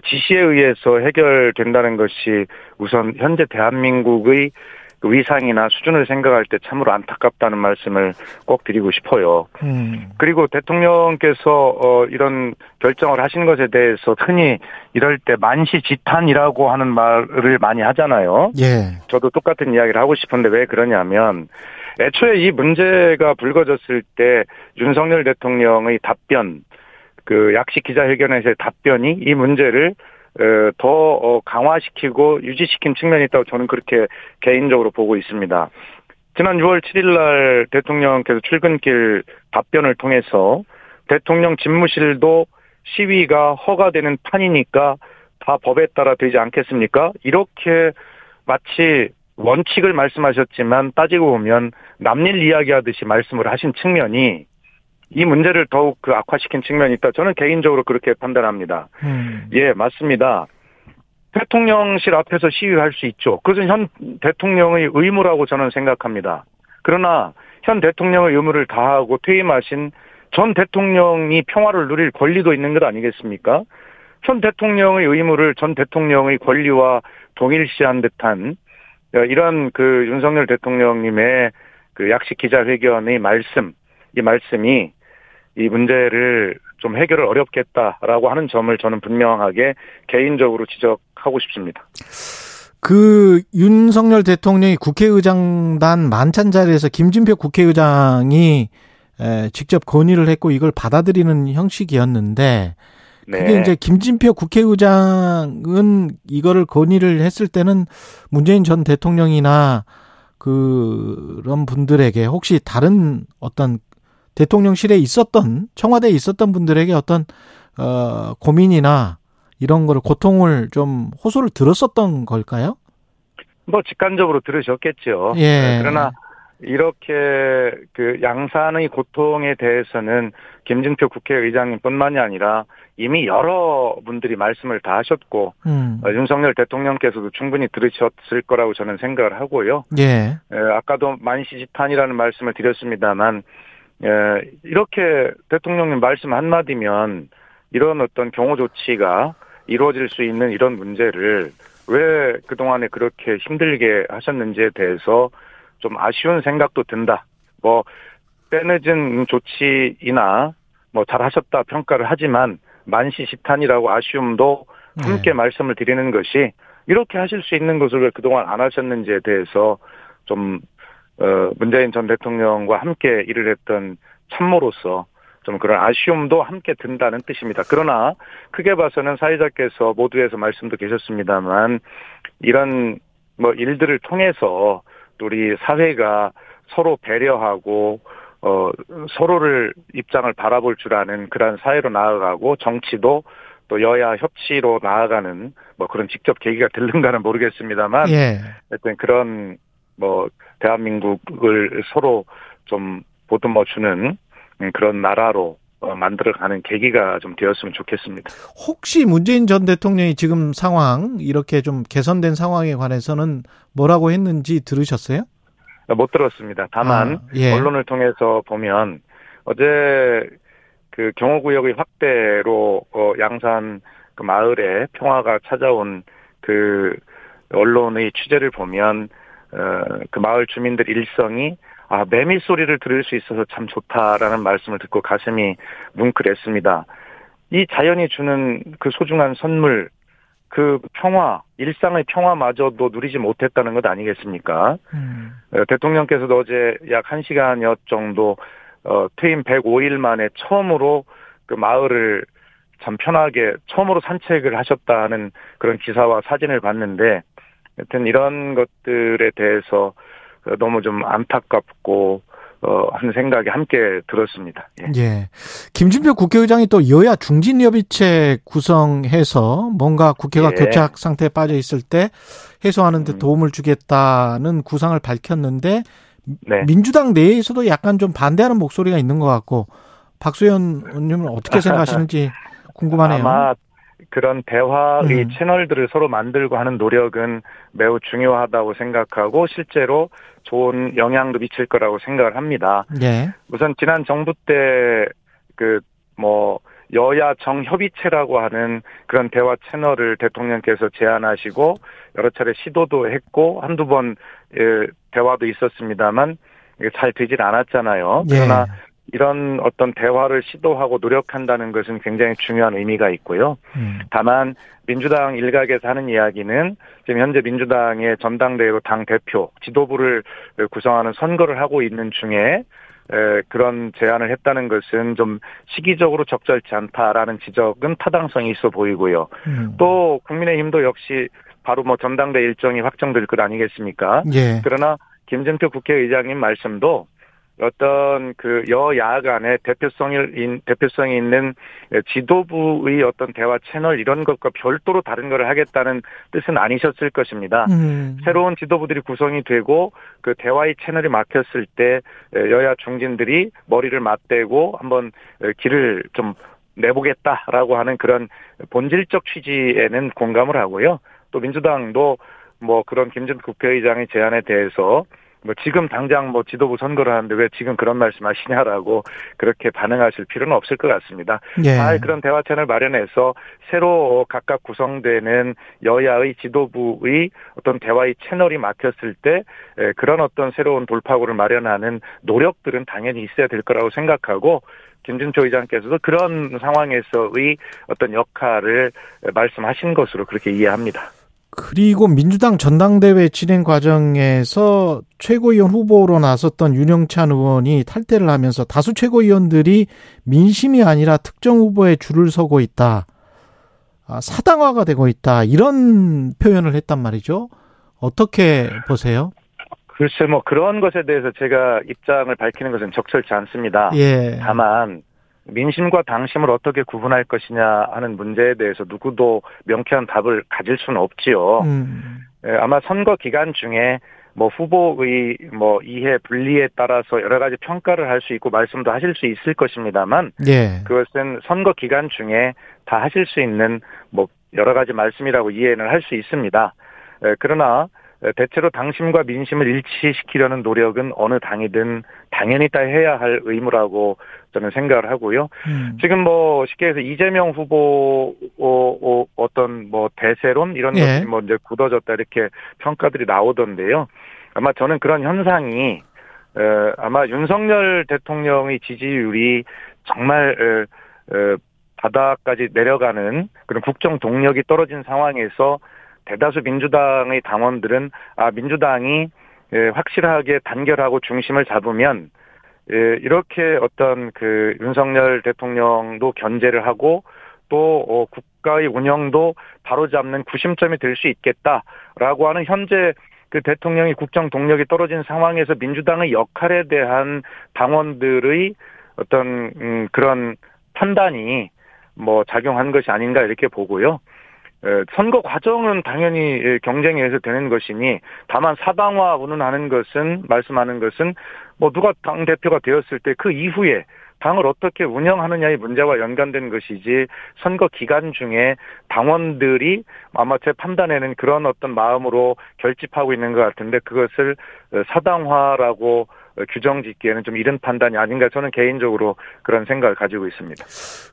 지시에 의해서 해결된다는 것이 우선 현재 대한민국의 그 위상이나 수준을 생각할 때 참으로 안타깝다는 말씀을 꼭 드리고 싶어요. 음. 그리고 대통령께서 어 이런 결정을 하신 것에 대해서 흔히 이럴 때 만시지탄이라고 하는 말을 많이 하잖아요. 예. 저도 똑같은 이야기를 하고 싶은데 왜 그러냐면 애초에 이 문제가 불거졌을 때 윤석열 대통령의 답변 그 약식 기자회견에서의 답변이 이 문제를 더 어, 강화시키고 유지시킨 측면이 있다고 저는 그렇게 개인적으로 보고 있습니다. 지난 6월 7일 날 대통령께서 출근길 답변을 통해서 대통령 집무실도 시위가 허가되는 판이니까 다 법에 따라 되지 않겠습니까? 이렇게 마치 원칙을 말씀하셨지만 따지고 보면 남일 이야기하듯이 말씀을 하신 측면이 이 문제를 더욱 그 악화시킨 측면이 있다. 저는 개인적으로 그렇게 판단합니다. 음. 예, 맞습니다. 대통령실 앞에서 시위할 수 있죠. 그것은 현 대통령의 의무라고 저는 생각합니다. 그러나 현 대통령의 의무를 다하고 퇴임하신 전 대통령이 평화를 누릴 권리도 있는 것 아니겠습니까? 현 대통령의 의무를 전 대통령의 권리와 동일시한 듯한 이런 그 윤석열 대통령님의 그 약식 기자회견의 말씀, 이 말씀이 이 문제를 좀 해결을 어렵겠다라고 하는 점을 저는 분명하게 개인적으로 지적하고 싶습니다. 그 윤석열 대통령이 국회의장단 만찬 자리에서 김진표 국회의장이 직접 건의를 했고 이걸 받아들이는 형식이었는데 그게 네. 이제 김진표 국회의장은 이거를 건의를 했을 때는 문재인 전 대통령이나 그런 분들에게 혹시 다른 어떤 대통령실에 있었던 청와대에 있었던 분들에게 어떤 어 고민이나 이런 거를 고통을 좀 호소를 들었었던 걸까요? 뭐 직관적으로 들으셨겠죠. 예. 네, 그러나 이렇게 그 양산의 고통에 대해서는 김진표 국회의장님뿐만이 아니라 이미 여러 분들이 말씀을 다 하셨고 음. 어, 윤석열 대통령께서도 충분히 들으셨을 거라고 저는 생각을 하고요. 예. 에, 아까도 만시지탄이라는 말씀을 드렸습니다만 예, 이렇게 대통령님 말씀 한마디면 이런 어떤 경호 조치가 이루어질 수 있는 이런 문제를 왜 그동안에 그렇게 힘들게 하셨는지에 대해서 좀 아쉬운 생각도 든다. 뭐, 빼내진 조치이나 뭐 잘하셨다 평가를 하지만 만시 시탄이라고 아쉬움도 함께 네. 말씀을 드리는 것이 이렇게 하실 수 있는 것을 왜 그동안 안 하셨는지에 대해서 좀 어, 문재인 전 대통령과 함께 일을 했던 참모로서 좀 그런 아쉬움도 함께 든다는 뜻입니다. 그러나 크게 봐서는 사회자께서 모두에서 말씀도 계셨습니다만 이런 뭐 일들을 통해서 우리 사회가 서로 배려하고 어 서로를 입장을 바라볼 줄 아는 그런 사회로 나아가고 정치도 또 여야 협치로 나아가는 뭐 그런 직접 계기가 될는가는 모르겠습니다만 예. 하여튼 그런 뭐 대한민국을 서로 좀 보듬어 주는 그런 나라로 어, 만들어가는 계기가 좀 되었으면 좋겠습니다. 혹시 문재인 전 대통령이 지금 상황 이렇게 좀 개선된 상황에 관해서는 뭐라고 했는지 들으셨어요? 못 들었습니다. 다만 아, 예. 언론을 통해서 보면 어제 그 경호구역의 확대로 어, 양산 그 마을에 평화가 찾아온 그 언론의 취재를 보면 어, 그 마을 주민들 일성이 아, 매미 소리를 들을 수 있어서 참 좋다라는 말씀을 듣고 가슴이 뭉클했습니다. 이 자연이 주는 그 소중한 선물, 그 평화, 일상의 평화마저도 누리지 못했다는 것 아니겠습니까? 음. 어, 대통령께서도 어제 약 1시간여 정도 어, 퇴임 105일 만에 처음으로 그 마을을 참 편하게 처음으로 산책을 하셨다는 그런 기사와 사진을 봤는데 여튼 이런 것들에 대해서 너무 좀 안타깝고 어, 하는 생각이 함께 들었습니다. 예. 예. 김준표 국회의장이 또 여야 중진협의체 구성해서 뭔가 국회가 예. 교착 상태에 빠져 있을 때 해소하는 데 음. 도움을 주겠다는 구상을 밝혔는데 네. 민주당 내에서도 약간 좀 반대하는 목소리가 있는 것 같고 박수현 의원님은 어떻게 생각하시는지 궁금하네요. 아마 그런 대화의 음. 채널들을 서로 만들고 하는 노력은 매우 중요하다고 생각하고 실제로 좋은 영향도 미칠 거라고 생각을 합니다. 예. 우선 지난 정부 때그뭐 여야 정협의체라고 하는 그런 대화 채널을 대통령께서 제안하시고 여러 차례 시도도 했고 한두 번 예, 대화도 있었습니다만 잘 되질 않았잖아요. 예. 그러나 이런 어떤 대화를 시도하고 노력한다는 것은 굉장히 중요한 의미가 있고요. 음. 다만 민주당 일각에서 하는 이야기는 지금 현재 민주당의 전당대회로 당 대표 지도부를 구성하는 선거를 하고 있는 중에 에, 그런 제안을 했다는 것은 좀 시기적으로 적절치 않다라는 지적은 타당성이 있어 보이고요. 음. 또 국민의힘도 역시 바로 뭐 전당대 일정이 확정될 것 아니겠습니까? 예. 그러나 김진표 국회의장님 말씀도 어떤 그 여야 간의 대표성이 대표성이 있는 지도부의 어떤 대화 채널 이런 것과 별도로 다른 것을 하겠다는 뜻은 아니셨을 것입니다. 음. 새로운 지도부들이 구성이 되고 그 대화의 채널이 막혔을 때 여야 중진들이 머리를 맞대고 한번 길을 좀 내보겠다라고 하는 그런 본질적 취지에는 공감을 하고요. 또 민주당도 뭐 그런 김전 국회의장의 제안에 대해서 뭐 지금 당장 뭐 지도부 선거를 하는데 왜 지금 그런 말씀하시냐라고 그렇게 반응하실 필요는 없을 것 같습니다. 예. 잘 그런 대화 채널 마련해서 새로 각각 구성되는 여야의 지도부의 어떤 대화의 채널이 막혔을 때 그런 어떤 새로운 돌파구를 마련하는 노력들은 당연히 있어야 될 거라고 생각하고 김준표 의장께서도 그런 상황에서의 어떤 역할을 말씀하신 것으로 그렇게 이해합니다. 그리고 민주당 전당대회 진행 과정에서 최고위원 후보로 나섰던 윤영찬 의원이 탈퇴를 하면서 다수 최고위원들이 민심이 아니라 특정 후보에 줄을 서고 있다. 아, 사당화가 되고 있다. 이런 표현을 했단 말이죠. 어떻게 보세요? 글쎄 뭐 그런 것에 대해서 제가 입장을 밝히는 것은 적절치 않습니다. 예. 다만 민심과 당심을 어떻게 구분할 것이냐 하는 문제에 대해서 누구도 명쾌한 답을 가질 수는 없지요. 음. 예, 아마 선거 기간 중에 뭐 후보의 뭐 이해 분리에 따라서 여러 가지 평가를 할 수 있고 말씀도 하실 수 있을 것입니다만 예. 그것은 선거 기간 중에 다 하실 수 있는 뭐 여러 가지 말씀이라고 이해는 할 수 있습니다. 예, 그러나 대체로 당심과 민심을 일치시키려는 노력은 어느 당이든 당연히 다 해야 할 의무라고 저는 생각을 하고요. 음. 지금 뭐 쉽게 해서 이재명 후보 어, 어, 떤뭐 대세론 이런 예. 것들이 뭐 이제 굳어졌다 이렇게 평가들이 나오던데요. 아마 저는 그런 현상이 어, 아마 윤석열 대통령의 지지율이 정말 바닥까지 내려가는 그런 국정 동력이 떨어진 상황에서 대다수 민주당의 당원들은 아 민주당이 예, 확실하게 단결하고 중심을 잡으면 예, 이렇게 어떤 그 윤석열 대통령도 견제를 하고 또 어, 국가의 운영도 바로잡는 구심점이 될 수 있겠다라고 하는 현재 그 대통령이 국정 동력이 떨어진 상황에서 민주당의 역할에 대한 당원들의 어떤 음, 그런 판단이 뭐 작용한 것이 아닌가 이렇게 보고요. 선거 과정은 당연히 경쟁에 의해서 되는 것이니 다만 사당화 운운하는 것은 말씀하는 것은 뭐 누가 당 대표가 되었을 때 그 이후에 당을 어떻게 운영하느냐의 문제와 연관된 것이지 선거 기간 중에 당원들이 아마 제 판단에는 그런 어떤 마음으로 결집하고 있는 것 같은데 그것을 사당화라고 규정 짓기에는 좀 이른 판단이 아닌가 저는 개인적으로 그런 생각을 가지고 있습니다.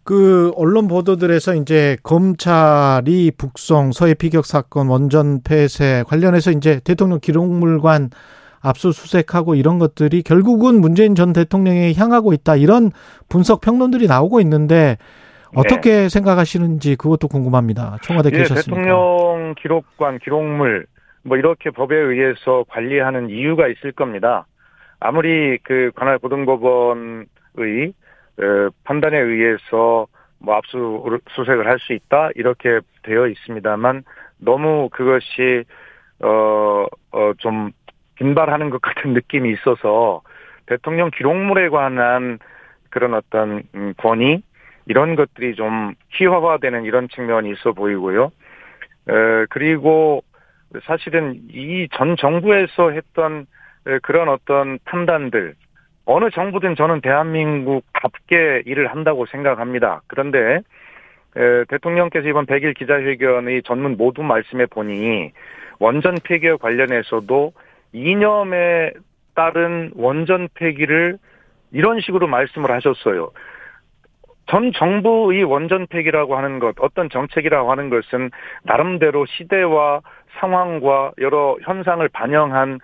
그 언론 보도들에서 이제 검찰이 북송 서해 피격 사건 원전 폐쇄 관련해서 이제 대통령 기록물관 압수수색하고 이런 것들이 결국은 문재인 전 대통령에 향하고 있다 이런 분석 평론들이 나오고 있는데 어떻게 네. 생각하시는지 그것도 궁금합니다. 청와대 예, 계셨습니까? 대통령 기록관 기록물 뭐 이렇게 법에 의해서 관리하는 이유가 있을 겁니다. 아무리 그 관할 고등법원의 어, 판단에 의해서 뭐 압수수색을 할 수 있다 이렇게 되어 있습니다만 너무 그것이 어어좀 빈발하는 것 같은 느낌이 있어서 대통령 기록물에 관한 그런 어떤 음, 권위 이런 것들이 좀 희화화되는 이런 측면이 있어 보이고요. 에, 그리고 사실은 이 전 정부에서 했던 그런 어떤 판단들 어느 정부든 저는 대한민국답게 일을 한다고 생각합니다. 그런데 에, 대통령께서 이번 100일 기자회견의 전문 모두 말씀해 보니 원전 폐기와 관련해서도 이념에 따른 원전 폐기를 이런 식으로 말씀을 하셨어요. 전 정부의 원전 폐기라고 하는 것, 어떤 정책이라고 하는 것은 나름대로 시대와 상황과 여러 현상을 반영한 어,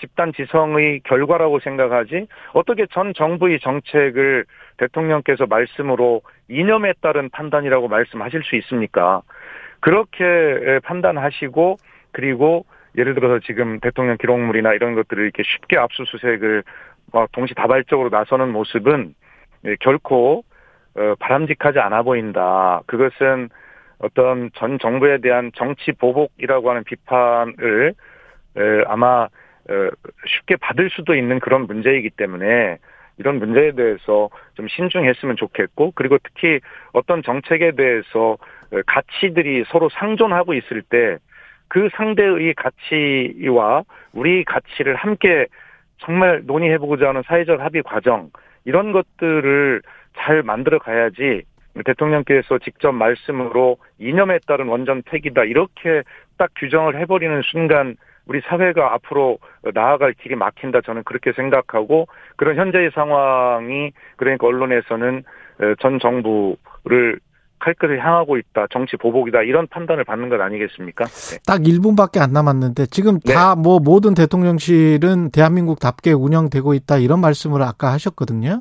집단 지성의 결과라고 생각하지 어떻게 전 정부의 정책을 대통령께서 말씀으로 이념에 따른 판단이라고 말씀하실 수 있습니까? 그렇게 판단하시고 그리고 예를 들어서 지금 대통령 기록물이나 이런 것들을 이렇게 쉽게 압수수색을 동시다발적으로 나서는 모습은 예, 결코 어, 바람직하지 않아 보인다. 그것은 어떤 전 정부에 대한 정치 보복이라고 하는 비판을 아마 어, 쉽게 받을 수도 있는 그런 문제이기 때문에 이런 문제에 대해서 좀 신중했으면 좋겠고 그리고 특히 어떤 정책에 대해서 가치들이 서로 상존하고 있을 때 그 상대의 가치와 우리 가치를 함께 정말 논의해보고자 하는 사회적 합의 과정 이런 것들을 잘 만들어 가야지 대통령께서 직접 말씀으로 이념에 따른 원전 폐기다 이렇게 딱 규정을 해버리는 순간 우리 사회가 앞으로 나아갈 길이 막힌다 저는 그렇게 생각하고 그런 현재의 상황이 그러니까 언론에서는 전 정부를 칼끝을 향하고 있다, 정치 보복이다 이런 판단을 받는 것 아니겠습니까? 네. 딱 1분밖에 안 남았는데 지금 네. 다뭐 모든 대통령실은 대한민국답게 운영되고 있다 이런 말씀을 아까 하셨거든요.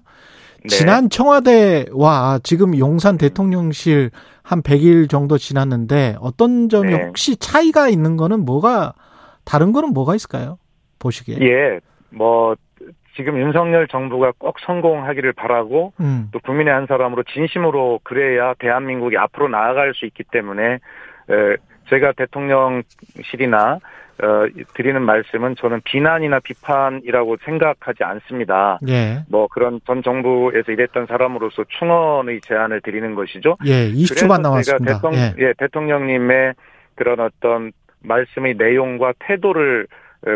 네. 지난 청와대와 지금 용산 대통령실 한 100일 정도 지났는데 어떤 점이 네. 혹시 차이가 있는 거는 뭐가 다른 거는 뭐가 있을까요? 보시기에. 예. 뭐 지금 윤석열 정부가 꼭 성공하기를 바라고 음. 또 국민의 한 사람으로 진심으로 그래야 대한민국이 앞으로 나아갈 수 있기 때문에 에, 제가 대통령실이나 어, 드리는 말씀은 저는 비난이나 비판이라고 생각하지 않습니다. 예. 뭐 그런 전 정부에서 일했던 사람으로서 충원의 제안을 드리는 것이죠. 예, 20초만 남았습니다. 대통, 예. 예, 대통령님의 그런 어떤 말씀의 내용과 태도를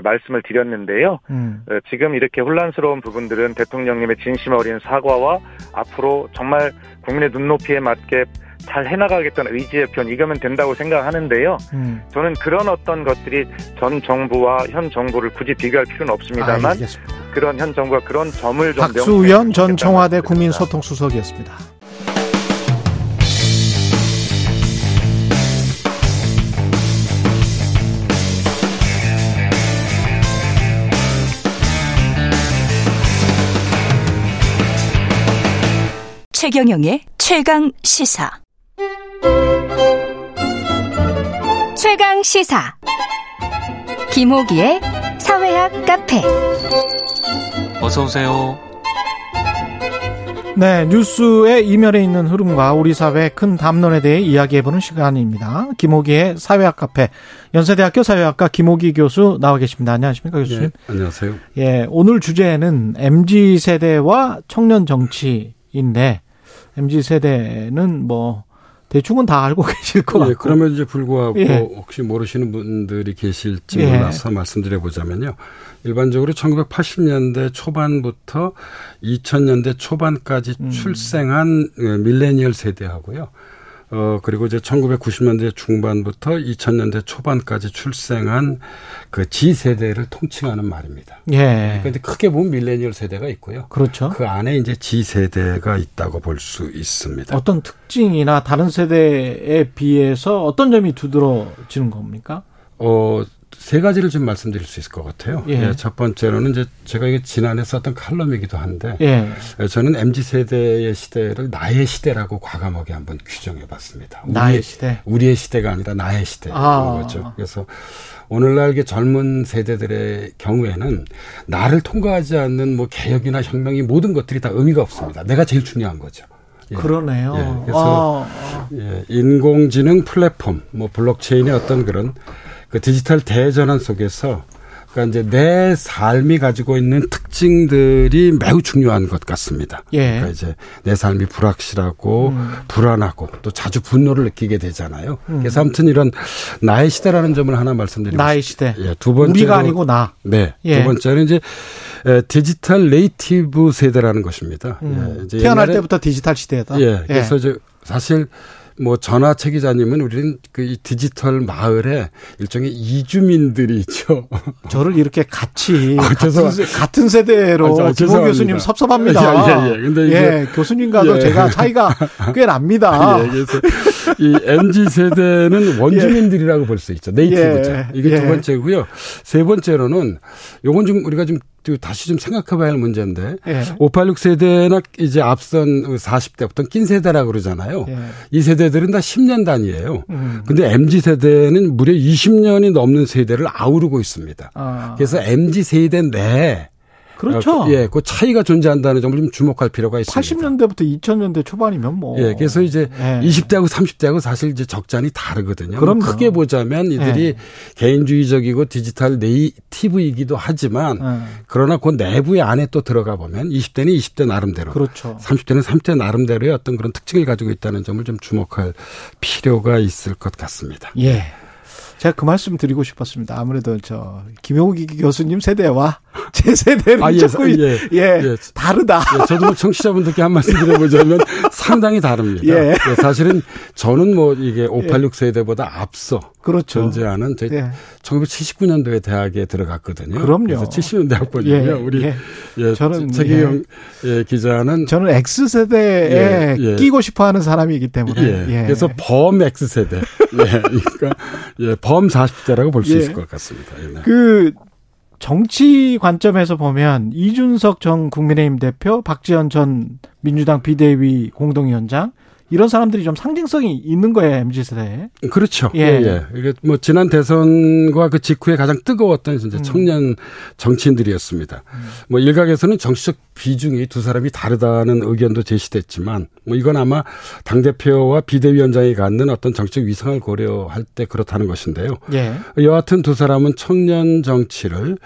말씀을 드렸는데요. 음. 지금 이렇게 혼란스러운 부분들은 대통령님의 진심 어린 사과와 앞으로 정말 국민의 눈높이에 맞게 잘 해나가겠다는 의지의 편 이거면 된다고 생각하는데요. 음. 저는 그런 어떤 것들이 전 정부와 현 정부를 굳이 비교할 필요는 없습니다만 알겠습니다. 그런 현 정부가 그런 점을 좀 박수현 전 청와대 국민소통수석이었습니다. 최경영의 최강 시사. 최강 시사. 김호기의 사회학 카페. 어서 오세요. 네, 뉴스의 이면에 있는 흐름과 우리 사회의 큰 담론에 대해 이야기해보는 시간입니다. 김호기의 사회학 카페. 연세대학교 사회학과 김호기 교수 나와 계십니다. 안녕하십니까, 교수님? 네, 안녕하세요. 예, 오늘 주제는 MZ 세대와 청년 정치인데 MZ 세대는 뭐 대충은 다 알고 (laughs) 계실 것 예, 같고. 그러면 이제 불구하고 예. 혹시 모르시는 분들이 계실지 예. 몰라서 말씀드려 보자면요. 일반적으로 1980년대 초반부터 2000년대 초반까지 음. 출생한 밀레니얼 세대하고요. 어, 그리고 이제 1990년대 중반부터 2000년대 초반까지 출생한 그 G 세대를 통칭하는 말입니다. 예. 그런데 크게 보면 밀레니얼 세대가 있고요. 그렇죠. 그 안에 이제 G 세대가 있다고 볼 수 있습니다. 어떤 특징이나 다른 세대에 비해서 어떤 점이 두드러지는 겁니까? 어, 세 가지를 좀 말씀드릴 수 있을 것 같아요. 예. 예, 첫 번째로는 이제 제가 이게 지난해 썼던 칼럼이기도 한데 예. 예 저는 mz 세대의 시대를 나의 시대라고 과감하게 한번 규정해 봤습니다. 나의 우리의, 시대. 우리의 시대가 아니라 나의 시대인 아. 거죠. 그래서 오늘날 게 젊은 세대들의 경우에는 나를 통과하지 않는 뭐 개혁이나 혁명이 모든 것들이 다 의미가 없습니다. 내가 제일 중요한 거죠. 예. 그러네요. 예. 그래서 아. 예. 인공지능 플랫폼, 뭐 블록체인의 어떤 그런 그 디지털 대전환 속에서 그러니까 이제 내 삶이 가지고 있는 특징들이 매우 중요한 것 같습니다. 예. 그러니까 이제 내 삶이 불확실하고 음. 불안하고 또 자주 분노를 느끼게 되잖아요. 음. 그래서 아무튼 이런 나의 시대라는 점을 하나 말씀드리고 나의 시대. 예, 두 번째 우리가 아니고 나. 네. 예. 두 번째는 이제 digital native 세대라는 것입니다. 음. 예, 태어날 때부터 디지털 시대다. 예. 그래서 예. 사실 뭐 전화 최 기자님은 우리는 그 디지털 마을에 일종의 이주민들이 있죠. (laughs) 저를 이렇게 같이 아, 같은, 세, 같은 세대로 아, 김호 교수님 섭섭합니다. 예, 예, 예. 근데 예, 교수님과도 예. 제가 차이가 (laughs) 꽤 납니다. 예, 그래서 이 MZ 세대는 (laughs) 원주민들이라고 볼 수 있죠. 네이티브죠. 예. 이게 두 번째고요. 세 번째로는 요건 좀 우리가 좀 다시 좀 생각해 봐야 할 문제인데 예. 586 세대나 이제 앞선 40대부터 낀 세대라고 그러잖아요. 예. 이 세대들은 다 10년 단위예요. 음. 근데 MZ 세대는 무려 20년이 넘는 세대를 아우르고 있습니다. 아. 그래서 MZ 세대 내에 그렇죠. 예, 그 차이가 존재한다는 점을 좀 주목할 필요가 있습니다. 80년대부터 2000년대 초반이면 뭐. 예, 그래서 이제 예. 20대하고 30대하고 사실 이제 적잖이 다르거든요. 그럼 크게 보자면 이들이 예. 개인주의적이고 디지털 네이티브이기도 하지만 예. 그러나 그 내부의 안에 또 들어가 보면 20대는 20대 나름대로. 그렇죠. 30대는 30대 나름대로의 어떤 그런 특징을 가지고 있다는 점을 좀 주목할 필요가 있을 것 같습니다. 예. 제가 그 말씀 드리고 싶었습니다. 아무래도 저 김용기 교수님 세대와 (laughs) 제 세대는 아, 예, 조금 예, 예, 예, 다르다. 예, 저도 뭐 청취자분들께 한 말씀 드려보자면 (laughs) 상당히 다릅니다. 예. 예. 사실은 저는 뭐 이게 586 세대보다 앞서 그렇죠. 존재하는 제 예. 1979년도에 대학에 들어갔거든요. 그럼요. 그래서 70년대 학번이고요. 예. 우리 예. 예. 저는 최기영 예. 기자는 저는 X 세대에 끼고 싶어하는 사람이기 때문에 그래서 범 X 세대. 예. 그러니까 예, 범 40대라고 볼 수 있을 것 같습니다. 네. 그 정치 관점에서 보면 이준석 전 국민의힘 대표, 박지원 전 민주당 비대위 공동위원장 이런 사람들이 좀 상징성이 있는 거예요, MZ 세대에. 그렇죠. 예. 예, 예. 이게 뭐 지난 대선과 그 직후에 가장 뜨거웠던 이제 음. 청년 정치인들이었습니다. 음. 뭐 일각에서는 정치적 비중이 두 사람이 다르다는 의견도 제시됐지만 뭐 이건 아마 당 대표와 비대위원장이 갖는 어떤 정치적 위상을 고려할 때 그렇다는 것인데요. 예. 여하튼 두 사람은 청년 정치를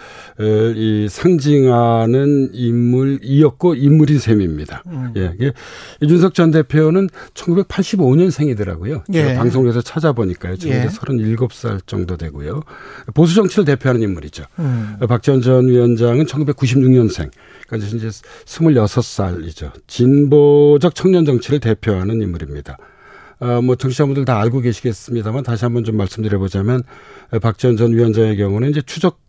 이 상징하는 인물이었고 인물인 셈입니다. 음. 예. 이준석 전 대표는 1985년생이더라고요. 예. 방송에서 찾아보니까요. 지금 예. 37살 정도 되고요. 보수 정치를 대표하는 인물이죠. 음. 박지원 전 위원장은 1996년생. 그러니까 이제 26살이죠. 진보적 청년 정치를 대표하는 인물입니다. 어, 뭐 정치자분들 다 알고 계시겠습니다만 다시 한번 좀 말씀드려보자면 박지원 전 위원장의 경우는 이제 추적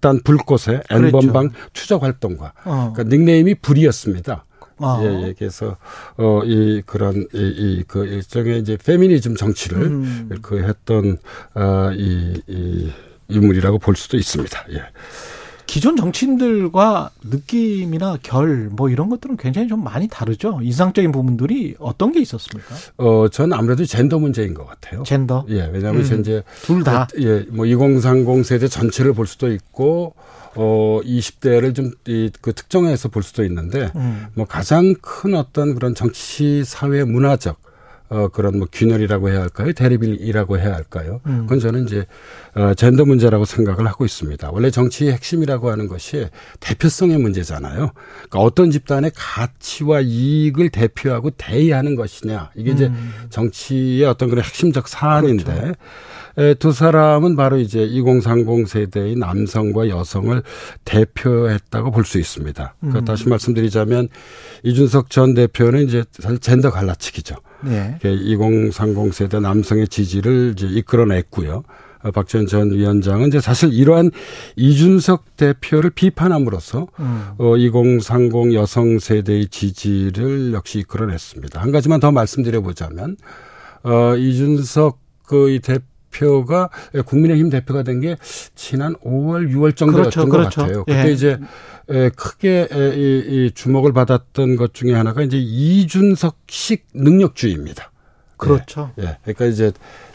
단 불꽃의 N번방 그렇죠. 추적 활동과 어. 그러니까 닉네임이 불이었습니다. 아. 예, 예. 그래서 어 이 그런 이그 일종의 이제 페미니즘 정치를 음. 그 했던 어이 이 인물이라고 볼 수도 있습니다. 예. 기존 정치인들과 느낌이나 결 뭐 이런 것들은 굉장히 좀 많이 다르죠. 이상적인 부분들이 어떤 게 있었습니까? 어, 저는 아무래도 젠더 문제인 것 같아요. 젠더. 예, 왜냐하면 음. 이제 둘 다. 예, 뭐 2030 세대 전체를 볼 수도 있고 어 20대를 좀 이 그 특정해서 볼 수도 있는데 음. 뭐 가장 큰 어떤 그런 정치 사회 문화적 어, 그런 뭐 균열이라고 해야 할까요? 대립이라고 해야 할까요? 음. 그건 저는 이제, 어, 젠더 문제라고 생각을 하고 있습니다. 원래 정치의 핵심이라고 하는 것이 대표성의 문제잖아요. 그러니까 어떤 집단의 가치와 이익을 대표하고 대의하는 것이냐. 이게 이제 음. 정치의 어떤 그런 핵심적 사안인데, 그렇죠. 두 사람은 바로 이제 2030 세대의 남성과 여성을 대표했다고 볼 수 있습니다. 그러니까 음. 다시 말씀드리자면 이준석 전 대표는 이제 사실 젠더 갈라치기죠. 네. 2030 세대 남성의 지지를 이제 이끌어냈고요. 박지원 전 위원장은 이제 사실 이러한 이준석 대표를 비판함으로써 음. 어, 2030 여성 세대의 지지를 역시 이끌어냈습니다. 한 가지만 더 말씀드려 보자면 어, 이준석 그이 대표 대표가 국민의힘 대표가 된 게 지난 5월, 6월 정도였던 그렇죠, 것 그렇죠. 같아요. 그때 예. 이제 크게 이 주목을 받았던 것 중에 하나가 이제 이준석식 능력주의입니다. 그렇죠. 예. 예. 그러니까 이제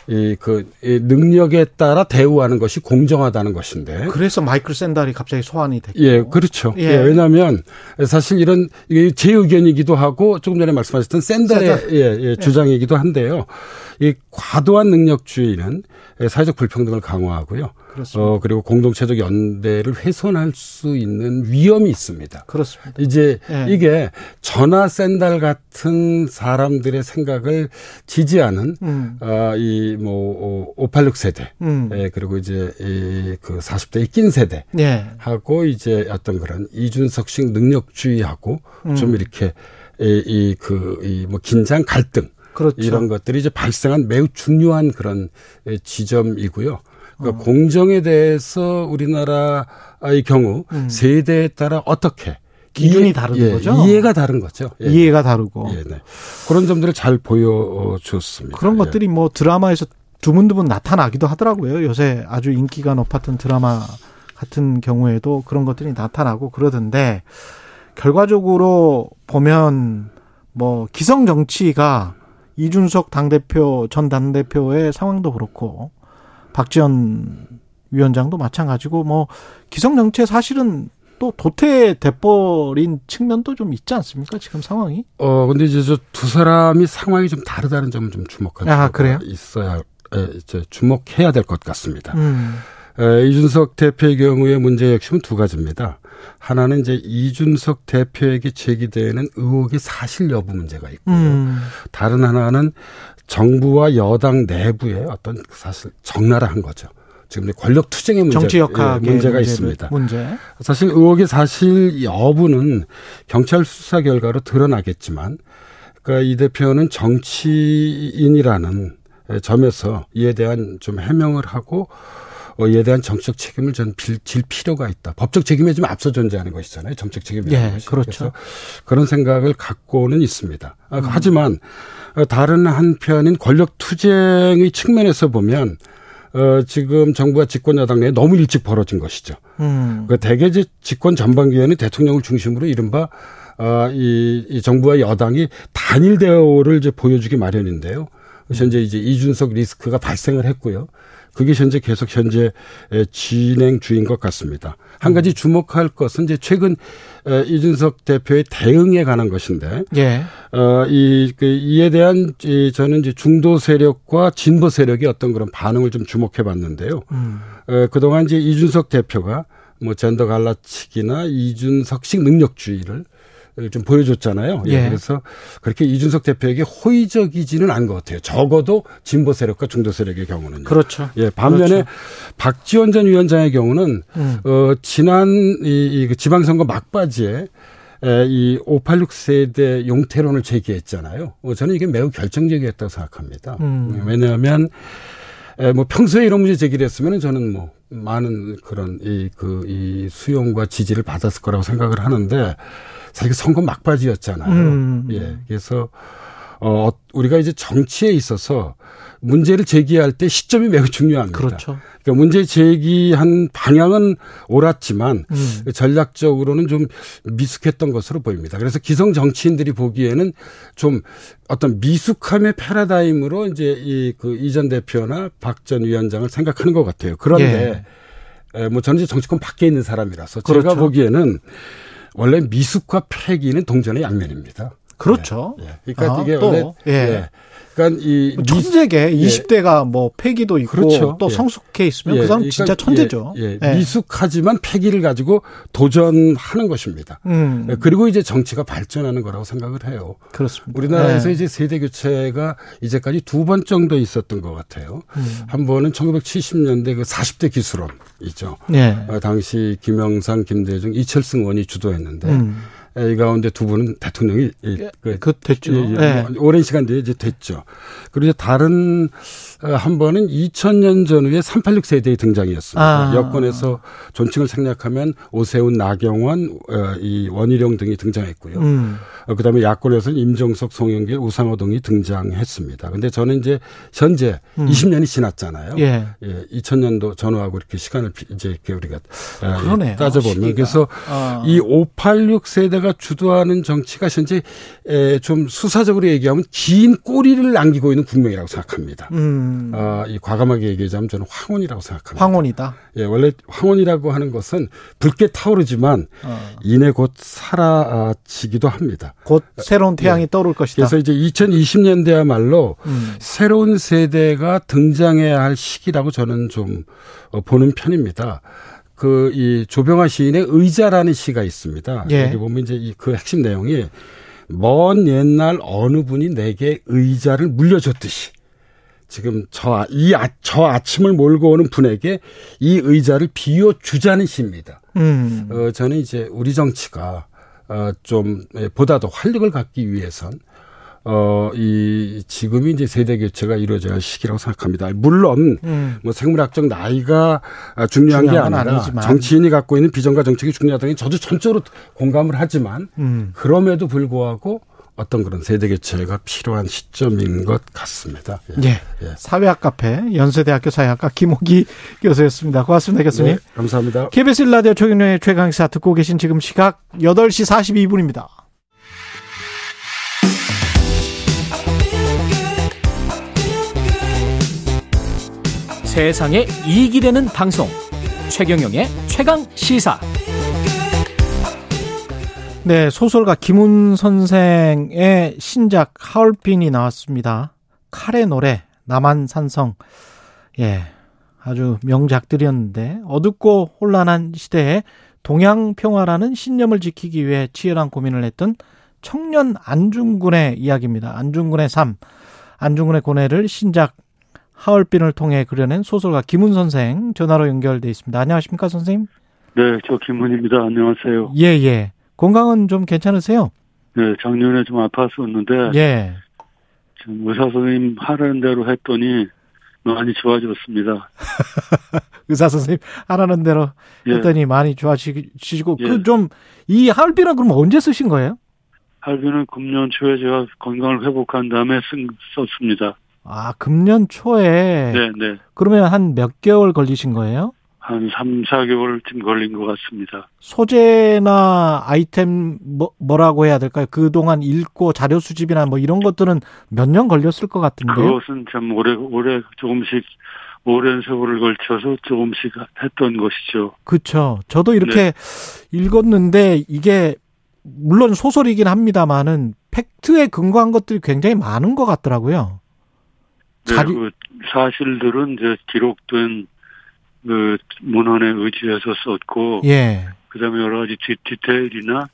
이, 그, 이 능력에 따라 대우하는 것이 공정하다는 것인데. 그래서 마이클 샌달이 갑자기 소환이 됐고. 예, 그렇죠. 예. 예 왜냐하면 사실 이런 이게 제 의견이기도 하고 조금 전에 말씀하셨던 샌달의 샌달. 예, 예, 주장이기도 한데요. 이 과도한 능력주의는 사회적 불평등을 강화하고요. 그렇습니다. 어, 그리고 공동체적 연대를 훼손할 수 있는 위험이 있습니다. 그렇습니다. 이제 네. 이게 전화 샌달 같은 사람들의 생각을 지지하는 음. 어, 이뭐 586 세대, 음. 예, 그리고 이제 이그 40대 이낀 세대 네. 하고 이제 어떤 그런 이준석식 능력주의하고 음. 좀 이렇게 이그이뭐 긴장 갈등 그렇죠. 이런 것들이 이제 발생한 매우 중요한 그런 지점이고요. 그러니까 어. 공정에 대해서 우리나라의 경우 음. 세대에 따라 어떻게 기준이 다른 예, 거죠. 이해가 다른 거죠. 예. 이해가 다르고. 예, 네. 그런 점들을 잘 보여줬습니다. 그런 예. 것들이 뭐 드라마에서 드문드문 나타나기도 하더라고요. 요새 아주 인기가 높았던 드라마 같은 경우에도 그런 것들이 나타나고 그러던데 결과적으로 보면 뭐 기성 정치가 이준석 당대표 전 당대표의 상황도 그렇고 박지원 위원장도 마찬가지고 뭐 기성 정치에 사실은 또 도태 돼버린 측면도 좀 있지 않습니까? 지금 상황이? 어 근데 이제 저 두 사람이 상황이 좀 다르다는 점을 좀 주목할 아, 필요가 있어야 이제 주목해야 될 것 같습니다. 음. 에, 이준석 대표의 경우에 문제 역시는 두 가지입니다. 하나는 이제 이준석 대표에게 제기되는 의혹의 사실 여부 문제가 있고요. 음. 다른 하나는 정부와 여당 내부의 어떤 사실 적나라한 거죠. 지금 권력 투쟁의 문제, 정치 역학 예, 문제가 있습니다. 문제. 사실 의혹의 사실 여부는 경찰 수사 결과로 드러나겠지만, 그러니까 이 대표는 정치인이라는 점에서 이에 대한 좀 해명을 하고 어, 이에 대한 정책 책임을 전질 필요가 있다. 법적 책임에 좀 앞서 존재하는 것이잖아요. 정책 책임이라는 예, 것이. 그렇죠. 그런 생각을 갖고는 있습니다. 음. 하지만 어, 다른 한편인 권력 투쟁의 측면에서 보면 어, 지금 정부와 집권 여당 내에 너무 일찍 벌어진 것이죠. 음. 그 대개 집권 전반기에는 대통령을 중심으로 이른바 어, 이, 이 정부와 여당이 단일 대우를 이제 보여주기 마련인데요. 현재 이제 이준석 리스크가 발생을 했고요. 그게 현재 계속 현재 진행 중인 것 같습니다. 한 가지 주목할 것은 이제 최근 이준석 대표의 대응에 관한 것인데, 예. 어, 이, 그, 이에 대한 이, 저는 이제 중도 세력과 진보 세력이 어떤 그런 반응을 좀 주목해 봤는데요. 음. 어, 그동안 이제 이준석 대표가 뭐 젠더 갈라치기나 이준석식 능력주의를 좀 보여줬잖아요. 예. 예. 그래서 그렇게 이준석 대표에게 호의적이지는 않은 것 같아요. 적어도 진보 세력과 중도 세력의 경우는요. 그렇죠. 예. 반면에 그렇죠. 박지원 전 위원장의 경우는 음. 어 지난 이, 이그 지방선거 막바지에 이586 세대 용태론을 제기했잖아요. 어, 저는 이게 매우 결정적이었다고 생각합니다. 음. 왜냐하면 뭐 평소에 이런 문제 제기를 했으면 저는 뭐 많은 그런 이 그이 그, 이 수용과 지지를 받았을 거라고 생각을 하는데 사실 선거 막바지였잖아요. 음. 예. 그래서 어 우리가 이제 정치에 있어서 문제를 제기할 때 시점이 매우 중요합니다. 그렇죠. 그러니까 문제 제기한 방향은 옳았지만 음. 전략적으로는 좀 미숙했던 것으로 보입니다. 그래서 기성 정치인들이 보기에는 좀 어떤 미숙함의 패러다임으로 이제 이 그 이전 대표나 박 전 위원장을 생각하는 것 같아요. 그런데 예. 뭐 저는 이제 정치권 밖에 있는 사람이라서 그렇죠. 제가 보기에는 원래 미숙과 폐기는 동전의 양면입니다. 그렇죠. 예. 예. 그러니까 아, 이게 또, 원래 예. 예. 그러니까 이 천재계 예. 20대가 뭐 폐기도 있고 그렇죠. 또 예. 성숙해 있으면 예. 그 사람 그러니까 진짜 천재죠. 예. 예. 미숙하지만 폐기를 가지고 도전하는 것입니다. 음. 예, 그리고 이제 정치가 발전하는 거라고 생각을 해요. 그렇습니다. 우리나라에서 이제 세대 교체가 이제까지 두 번 정도 있었던 것 같아요. 음. 한 번은 1970년대 그 40대 기술원 있죠. 예. 어, 당시 김영삼, 김대중, 이철승 의원이 주도했는데 음. 이 가운데 두 분은 대통령이 예, 그, 그 됐죠. 예, 네. 오랜 시간 뒤에 이제 됐죠. 그리고 다른 어, 한 번은 2000년 전후에 386 세대의 등장이었습니다. 아. 여권에서 존칭을 생략하면 오세훈, 나경원, 어, 이 원희룡 등이 등장했고요. 음. 어, 그다음에 야권에서는 임종석, 송영길, 우상호 등이 등장했습니다. 근데 저는 이제 현재 음. 20년이 지났잖아요. 예. 예 2000년도 전후하고 이렇게 시간을 이제 이렇게 우리가 따져보면 그래서 아. 이586 세대가 주도하는 정치가 현재 좀 수사적으로 얘기하면 긴 꼬리를 남기고 있는 국명이라고 생각합니다. 음. 어, 이 과감하게 얘기하자면 저는 황혼이라고 생각합니다. 황혼이다. 예, 원래 황혼이라고 하는 것은 붉게 타오르지만 어. 이내 곧 사라지기도 합니다. 곧 새로운 태양이 예. 떠오를 것이다. 그래서 이제 2020년대야말로 음. 새로운 세대가 등장해야 할 시기라고 저는 좀 어, 보는 편입니다. 그 이 조병아 시인의 의자라는 시가 있습니다. 예. 여기 보면 이제 그 핵심 내용이 먼 옛날 어느 분이 내게 의자를 물려줬듯이 지금 저, 이, 아, 저 아침을 몰고 오는 분에게 이 의자를 비워주자는 시입니다. 음. 어, 저는 이제 우리 정치가 어, 좀 예, 보다 더 활력을 갖기 위해선 어, 이, 지금이 이제 세대 교체가 이루어져야 할 시기라고 생각합니다. 물론, 음. 뭐 생물학적 나이가 중요한 게 아니라 아니지만. 정치인이 갖고 있는 비전과 정책이 중요하다는 게 저도 전적으로 공감을 하지만, 음. 그럼에도 불구하고 어떤 그런 세대 교체가 필요한 시점인 것 같습니다. 예. 예. 예. 사회학 카페 연세대학교 사회학과 김호기 교수였습니다. 고맙습니다, 교수님. 네, 감사합니다. KBS 라디오 최경련의 최강 시사 듣고 계신 지금 시각 8시 42분입니다. 세상에 이익이 되는 방송 최경영의 최강 시사 네 소설가 김훈 선생의 신작 하얼빈이 나왔습니다 칼의 노래 남한산성 예 아주 명작들이었는데 어둡고 혼란한 시대에 동양 평화라는 신념을 지키기 위해 치열한 고민을 했던 청년 안중근의 이야기입니다 안중근의 삶 안중근의 고뇌를 신작 하얼빈을 통해 그려낸 소설가 김훈 선생 전화로 연결돼 있습니다. 안녕하십니까 선생님? 네, 저 김훈입니다. 안녕하세요. 예, 예. 건강은 좀 괜찮으세요? 네, 작년에 좀 아팠었는데 예. 지금 의사 선생님 하라는 대로 했더니 많이 좋아졌습니다. (laughs) 의사 선생님 하라는 대로 예. 했더니 많이 좋아지시고 예. 그좀 이 하얼빈은 그럼 언제 쓰신 거예요? 하얼빈은 금년 초에 제가 건강을 회복한 다음에 쓴, 썼습니다. 아, 금년 초에. 네, 네. 그러면 한 몇 개월 걸리신 거예요? 한 3, 4개월쯤 걸린 것 같습니다. 소재나 아이템 뭐, 뭐라고 해야 될까요? 그동안 읽고 자료 수집이나 뭐 이런 것들은 몇 년 걸렸을 것 같은데요. 그것은 참 오래 오래 조금씩 오랜 세월을 걸쳐서 조금씩 했던 것이죠. 그렇죠. 저도 이렇게 네. 읽었는데 이게 물론 소설이긴 합니다만은 팩트에 근거한 것들이 굉장히 많은 것 같더라고요. 네, 자리... 그 사실들은 이제 기록된 그 문헌에 의지해서 썼고, 예. 그다음에 여러 가지 디, 디테일이나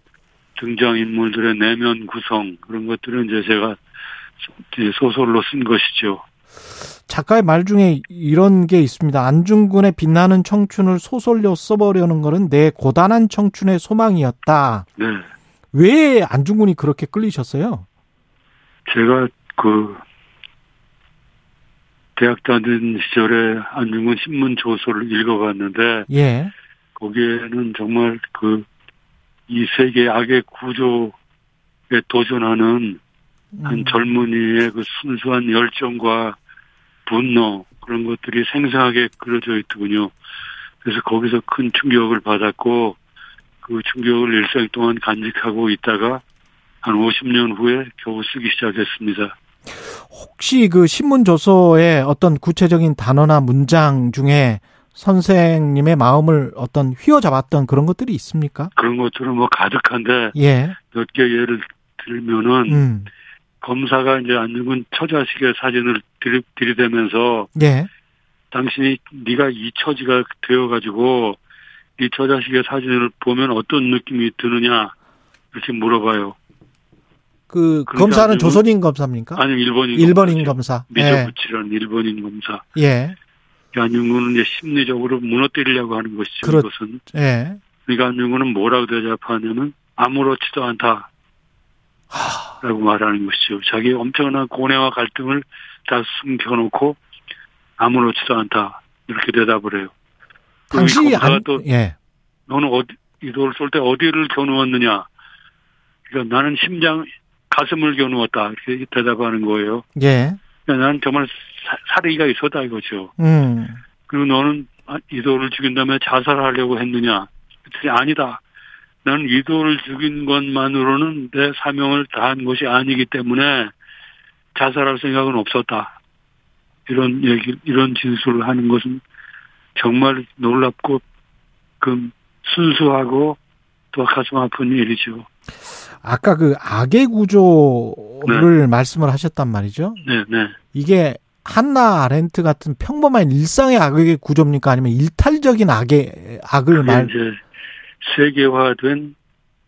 등장 인물들의 내면 구성 그런 것들은 이제 제가 소설로 쓴 것이죠. 작가의 말 중에 이런 게 있습니다. 안중근의 빛나는 청춘을 소설로 써보려는 것은 내 고단한 청춘의 소망이었다. 네. 왜 안중근이 그렇게 끌리셨어요? 제가 그 대학 다닌 시절에 안중근 신문 조서를 읽어봤는데 예. 거기에는 정말 그 이 세계 악의 구조에 도전하는 음. 한 젊은이의 그 순수한 열정과 분노 그런 것들이 생생하게 그려져 있더군요. 그래서 거기서 큰 충격을 받았고 그 충격을 일생 동안 간직하고 있다가 한 50년 후에 겨우 쓰기 시작했습니다. 혹시 그 신문 조서에 어떤 구체적인 단어나 문장 중에 선생님의 마음을 어떤 휘어잡았던 그런 것들이 있습니까? 그런 것들은 뭐 가득한데 예. 몇 개 예를 들면은 음. 검사가 이제 안중근 처자식의 사진을 들이, 들이대면서 예. 당신이 네가 이 처지가 되어가지고 이 처자식의 사진을 보면 어떤 느낌이 드느냐 이렇게 물어봐요. 그 검사는 조선인 검사입니까? 아니요 일본인 일본인 검사. 미저부치라는 예. 일본인 검사. 예. 안중근은 이제 심리적으로 무너뜨리려고 하는 것이죠. 그렇, 이것은. 예. 그러니까 안중근은 뭐라고 대답하냐면 아무렇지도 않다. 라고 말하는 것이죠. 자기 엄청난 고뇌와 갈등을 다 숨겨놓고 아무렇지도 않다. 이렇게 대답을 해요. 당시 안, 또 예. 너는 어디, 이도를 쏠때 어디를 겨누었느냐. 그러니까 나는 심장, 가슴을 겨누었다 이렇게 대답하는 거예요. 예. 그러니까 나는 정말 사례기가 있었다 이거죠. 음. 그리고 너는 아, 이도를 죽인 다음에 자살하려고 했느냐? 그랬더니 아니다. 나는 이도를 죽인 것만으로는 내 사명을 다한 것이 아니기 때문에 자살할 생각은 없었다. 이런 얘기, 이런 진술을 하는 것은 정말 놀랍고 그 순수하고 또 가슴 아픈 일이죠. 아까 그 악의 구조를 네. 말씀을 하셨단 말이죠. 네, 네. 이게 한나 아렌트 같은 평범한 일상의 악의 구조입니까? 아니면 일탈적인 악의 악을 말? 이제 세계화된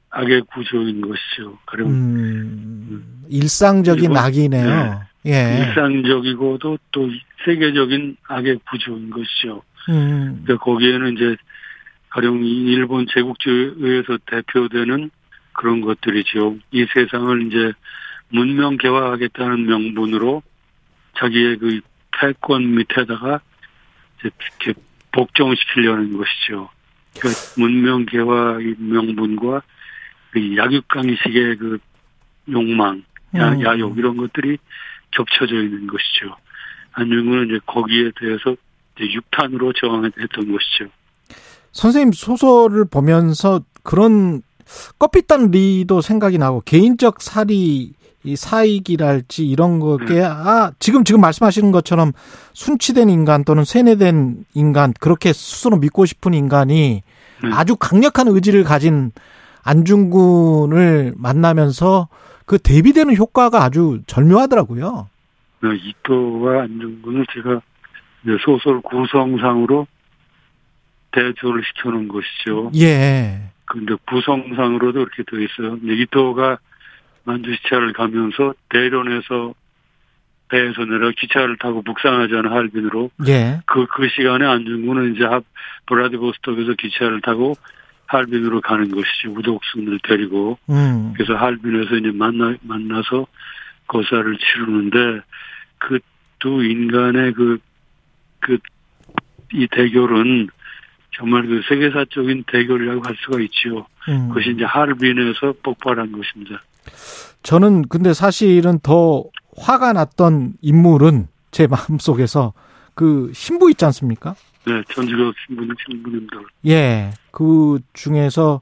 악의 구조인 것이죠. 그럼 음, 일상적인 악이네요. 네. 예. 일상적이고도 또 세계적인 악의 구조인 것이죠. 음. 그러니까 거기에는 이제 가령 일본 제국주의에서 대표되는 그런 것들이죠. 이 세상을 이제 문명 개화하겠다는 명분으로 자기의 그 패권 밑에다가 이렇게 복종시키려는 것이죠. 그 문명 개화의 명분과 그 약육강식의 그 욕망, 야, 음. 야욕 이런 것들이 겹쳐져 있는 것이죠. 안중근은 이제 거기에 대해서 이제 육탄으로 저항했던 것이죠. 선생님 소설을 보면서 그런 껍빛단 리도 생각이 나고 개인적 살이 이 사익이랄지 이런 것게 네. 아 지금 지금 말씀하시는 것처럼 순치된 인간 또는 세뇌된 인간 그렇게 스스로 믿고 싶은 인간이 네. 아주 강력한 의지를 가진 안중근을 만나면서 그 대비되는 효과가 아주 절묘하더라고요. 네, 이토와 안중근을 제가 소설 구성상으로 대조를 시켜놓은 것이죠. 예. 근데 구성상으로도 이렇게 되어 있어요. 이토가 만주시차를 가면서 대련에서 배에서 내려 기차를 타고 북상하자는 할빈으로 예. 그, 그 시간에 안중근은 이제 브라디보스톡에서 기차를 타고 할빈으로 가는 것이지 우독순을 데리고 음. 그래서 할빈에서 이제 만나 만나서 거사를 치르는데 그 두 인간의 그 그 이 대결은 정말 그 세계사적인 대결이라고 할 수가 있지요. 음. 그것이 이제 하르빈에서 폭발한 것입니다. 저는 근데 사실은 더 화가 났던 인물은 제 마음속에서 그 신부 있지 않습니까? 네, 전주교 신부는 신부님들. 예, 그 중에서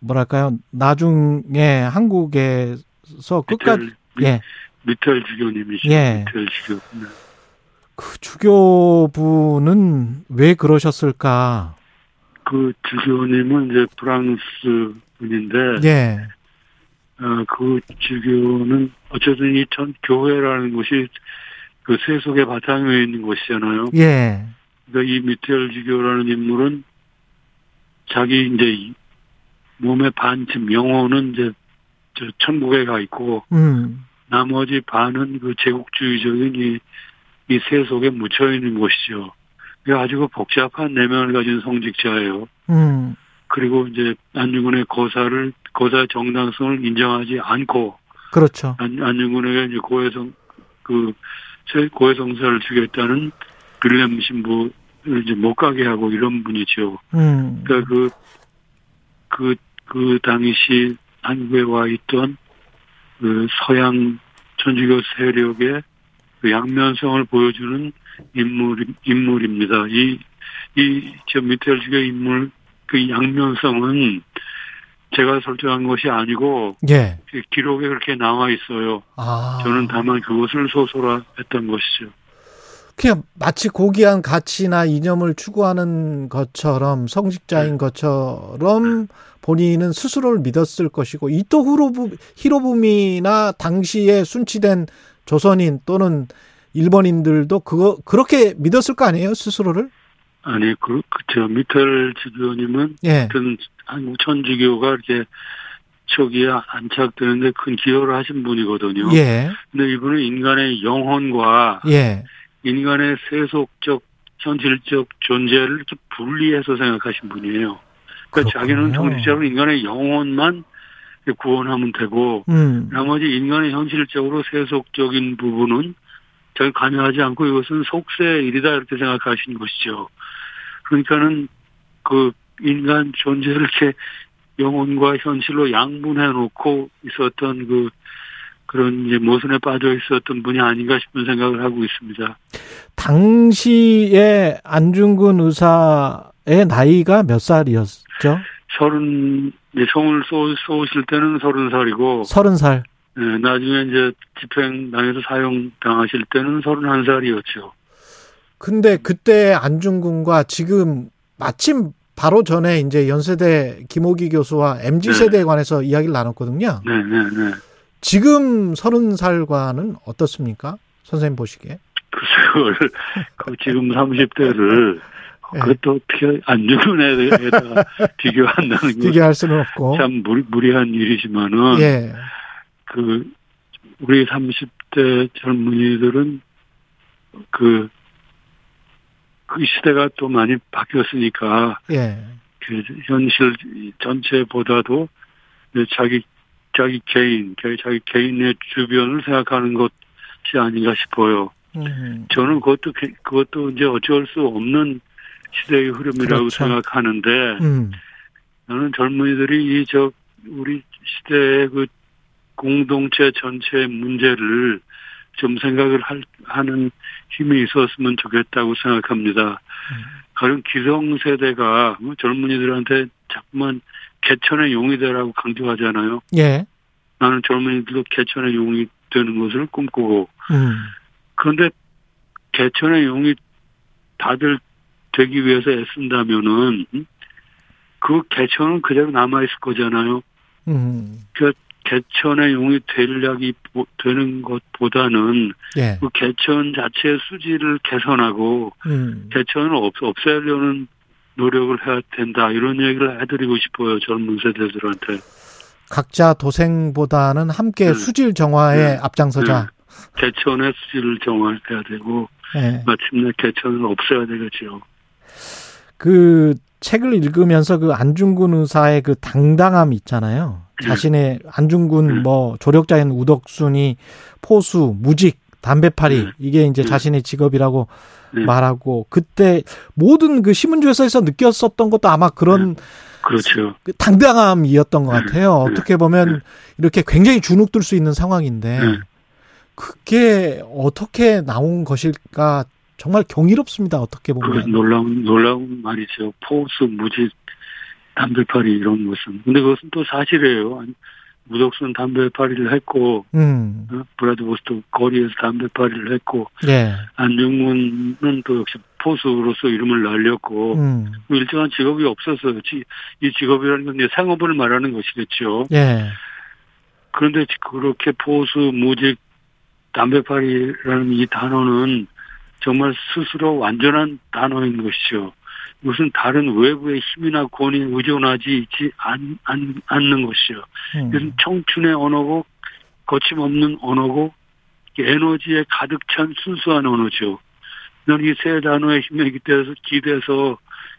뭐랄까요, 나중에 한국에서 끝까지 예. 미텔 주교님이시죠. 예. 미텔 주교. 네. 그 주교분은 왜 그러셨을까? 그 주교님은 이제 프랑스 분인데, 예. 어, 그 주교는 어쨌든 이 전 교회라는 곳이 그 세속의 바탕에 있는 곳이잖아요. 예. 그러니까 이 미테엘 주교라는 인물은 자기 이제 몸의 반쯤 영혼은 이제 저 천국에 가 있고, 음. 나머지 반은 그 제국주의적인 이, 이 세속에 묻혀 있는 곳이죠. 아주 그 복잡한 내면을 가진 성직자예요. 음. 그리고 이제 안중근의 거사를 거사 정당성을 인정하지 않고 그렇죠. 안, 안중근에게 이제 고해성 그 고해성사를 주겠다는 빌렘 신부를 이제 못 가게 하고 이런 분이죠. 음. 그러니까 그, 그, 그 당시 한국에 와 있던 그 서양 천주교 세력의 그 양면성을 보여주는 인물, 인물입니다. 이, 이, 저 미텔 주교 인물, 그 양면성은 제가 설정한 것이 아니고 예. 그 기록에 그렇게 나와 있어요. 아. 저는 다만 그것을 소설화했던 것이죠. 그냥 마치 고귀한 가치나 이념을 추구하는 것처럼 성직자인 네. 것처럼 본인은 스스로를 믿었을 것이고 이토 히로부미나 당시에 순치된 조선인 또는 일본인들도 그거 그렇게 믿었을 거 아니에요 스스로를? 아니 그 그저 미텔 지교님은 예. 한국 천주교가 이렇게 초기에 안착되는데 큰 기여를 하신 분이거든요. 예. 근데 이분은 인간의 영혼과 예. 인간의 세속적 현실적 존재를 이렇게 분리해서 생각하신 분이에요. 그러니까 그렇군요. 자기는 정치적으로 인간의 영혼만 구원하면 되고 음. 나머지 인간의 현실적으로 세속적인 부분은 자기 관여하지 않고 이것은 속세 일이다 이렇게 생각하시는 것이죠. 그러니까는 그 인간 존재를 이렇게 영혼과 현실로 양분해 놓고 있었던 그 그런 이제 모순에 빠져 있었던 분이 아닌가 싶은 생각을 하고 있습니다. 당시에 안중근 의사의 나이가 몇 살이었죠? 서른 성을 쏘, 쏘실 때는 서른 살이고 서른 살. 네, 나중에 이제 집행 당해서 사형 당하실 때는 서른 한 살이었죠. 근데 그때 안중근과 지금 마침 바로 전에 이제 연세대 김호기 교수와 MZ 세대에 네. 관해서 이야기를 나눴거든요. 네, 네, 네. 지금 서른 살과는 어떻습니까? 선생님 보시기에. 글쎄요, 그 지금 30대를 (laughs) 네. 그것도 어떻게 안중근에다가 (laughs) 비교한다는 게 비교할 수는 없고 참 무리, 무리한 일이지만은 예. 그 우리 30대 젊은이들은 그, 그 시대가 또 많이 바뀌었으니까 예. 그 현실 전체보다도 자기 자기 개인, 자기 개인의 주변을 생각하는 것이 아닌가 싶어요. 음. 저는 그것도 그것도 이제 어쩔 수 없는 시대의 흐름이라고 그렇죠. 생각하는데 음. 나는 젊은이들이 이 저 우리 시대의 그 공동체 전체의 문제를 좀 생각을 할, 하는 힘이 있었으면 좋겠다고 생각합니다. 음. 가령 기성세대가 뭐 젊은이들한테 자꾸만 개천의 용이 되라고 강조하잖아요. 예. 나는 젊은이들도 개천의 용이 되는 것을 꿈꾸고. 음. 그런데 개천의 용이 다들 되기 위해서 애쓴다면은 그 개천은 그대로 남아 있을 거잖아요. 음. 그 개천의 용이 되려기 되는 것보다는 예. 그 개천 자체의 수질을 개선하고 음. 개천을 없, 없애려는 노력을 해야 된다 이런 얘기를 해드리고 싶어요 젊은 세대들한테. 각자 도생보다는 함께 네. 수질 정화에 네. 앞장서자. 네. 개천의 수질을 정화해야 되고 네. 마침내 개천을 없애야 되겠죠. 그 책을 읽으면서 그 안중근 의사의 그 당당함 있잖아요. 네. 자신의 안중근 네. 뭐 조력자인 우덕순이 포수, 무직, 담배파리 네. 이게 이제 자신의 직업이라고 말하고 그때 모든 그 신문조에서 느꼈었던 것도 아마 그런 그렇죠. 그 당당함이었던 것 같아요. 어떻게 보면 이렇게 굉장히 주눅들 수 있는 상황인데 그게 어떻게 나온 것일까 정말 경이롭습니다. 어떻게 보면. 그 놀라운, 놀라운 말이죠. 포스, 무지, 담배파리 이런 것은. 근데 그것은 또 사실이에요. 무덕순 담배파리를 했고, 음. 어? 브라드보스도 거리에서 담배파리를 했고, 예. 안중근은 또 역시 포수로서 이름을 날렸고, 음. 일정한 직업이 없었어요. 이 직업이라는 건 이제 생업을 말하는 것이겠죠. 예. 그런데 그렇게 포수, 무직, 담배파리라는 이 단어는 정말 스스로 완전한 단어인 것이죠. 무슨 다른 외부의 힘이나 권위에 의존하지 있지 않, 않, 않는 것이죠. 음. 이것은 청춘의 언어고 거침없는 언어고 에너지에 가득 찬 순수한 언어죠. 난이세 단어의 힘에 기대서 기대서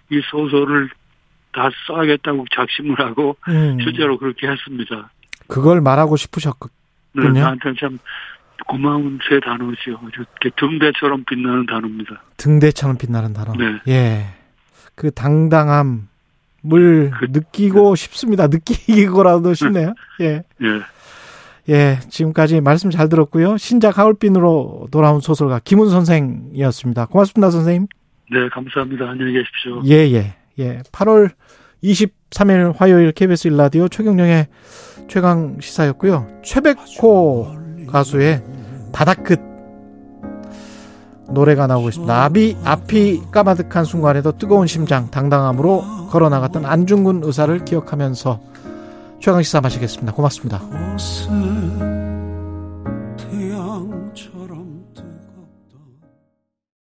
이 소설을 다 써야겠다고 작심을 하고 음. 실제로 그렇게 했습니다. 그걸 말하고 싶으셨군요. 네, 나한테는 참 고마운 새 단어죠. 이렇게 등대처럼 빛나는 단어입니다. 등대처럼 빛나는 단어. 네. 예. 그 당당함을 그, 느끼고 네. 싶습니다. 느끼고라도 싶네요. (laughs) 예. 예. 예, 지금까지 말씀 잘 들었고요. 신작 하울빈으로 돌아온 소설가 김훈 선생이었습니다. 고맙습니다, 선생님. 네, 감사합니다. 안녕히 계십시오. 예, 예, 예. 8월 23일 화요일 KBS 일라디오 최경령의 최강 시사였고요. 최백호 가수의 바다끝 노래가 나오고 있습니다. 앞이, 앞이 까마득한 순간에도 뜨거운 심장, 당당함으로 걸어 나갔던 안중근 의사를 기억하면서 최강시사 마시겠습니다. 고맙습니다.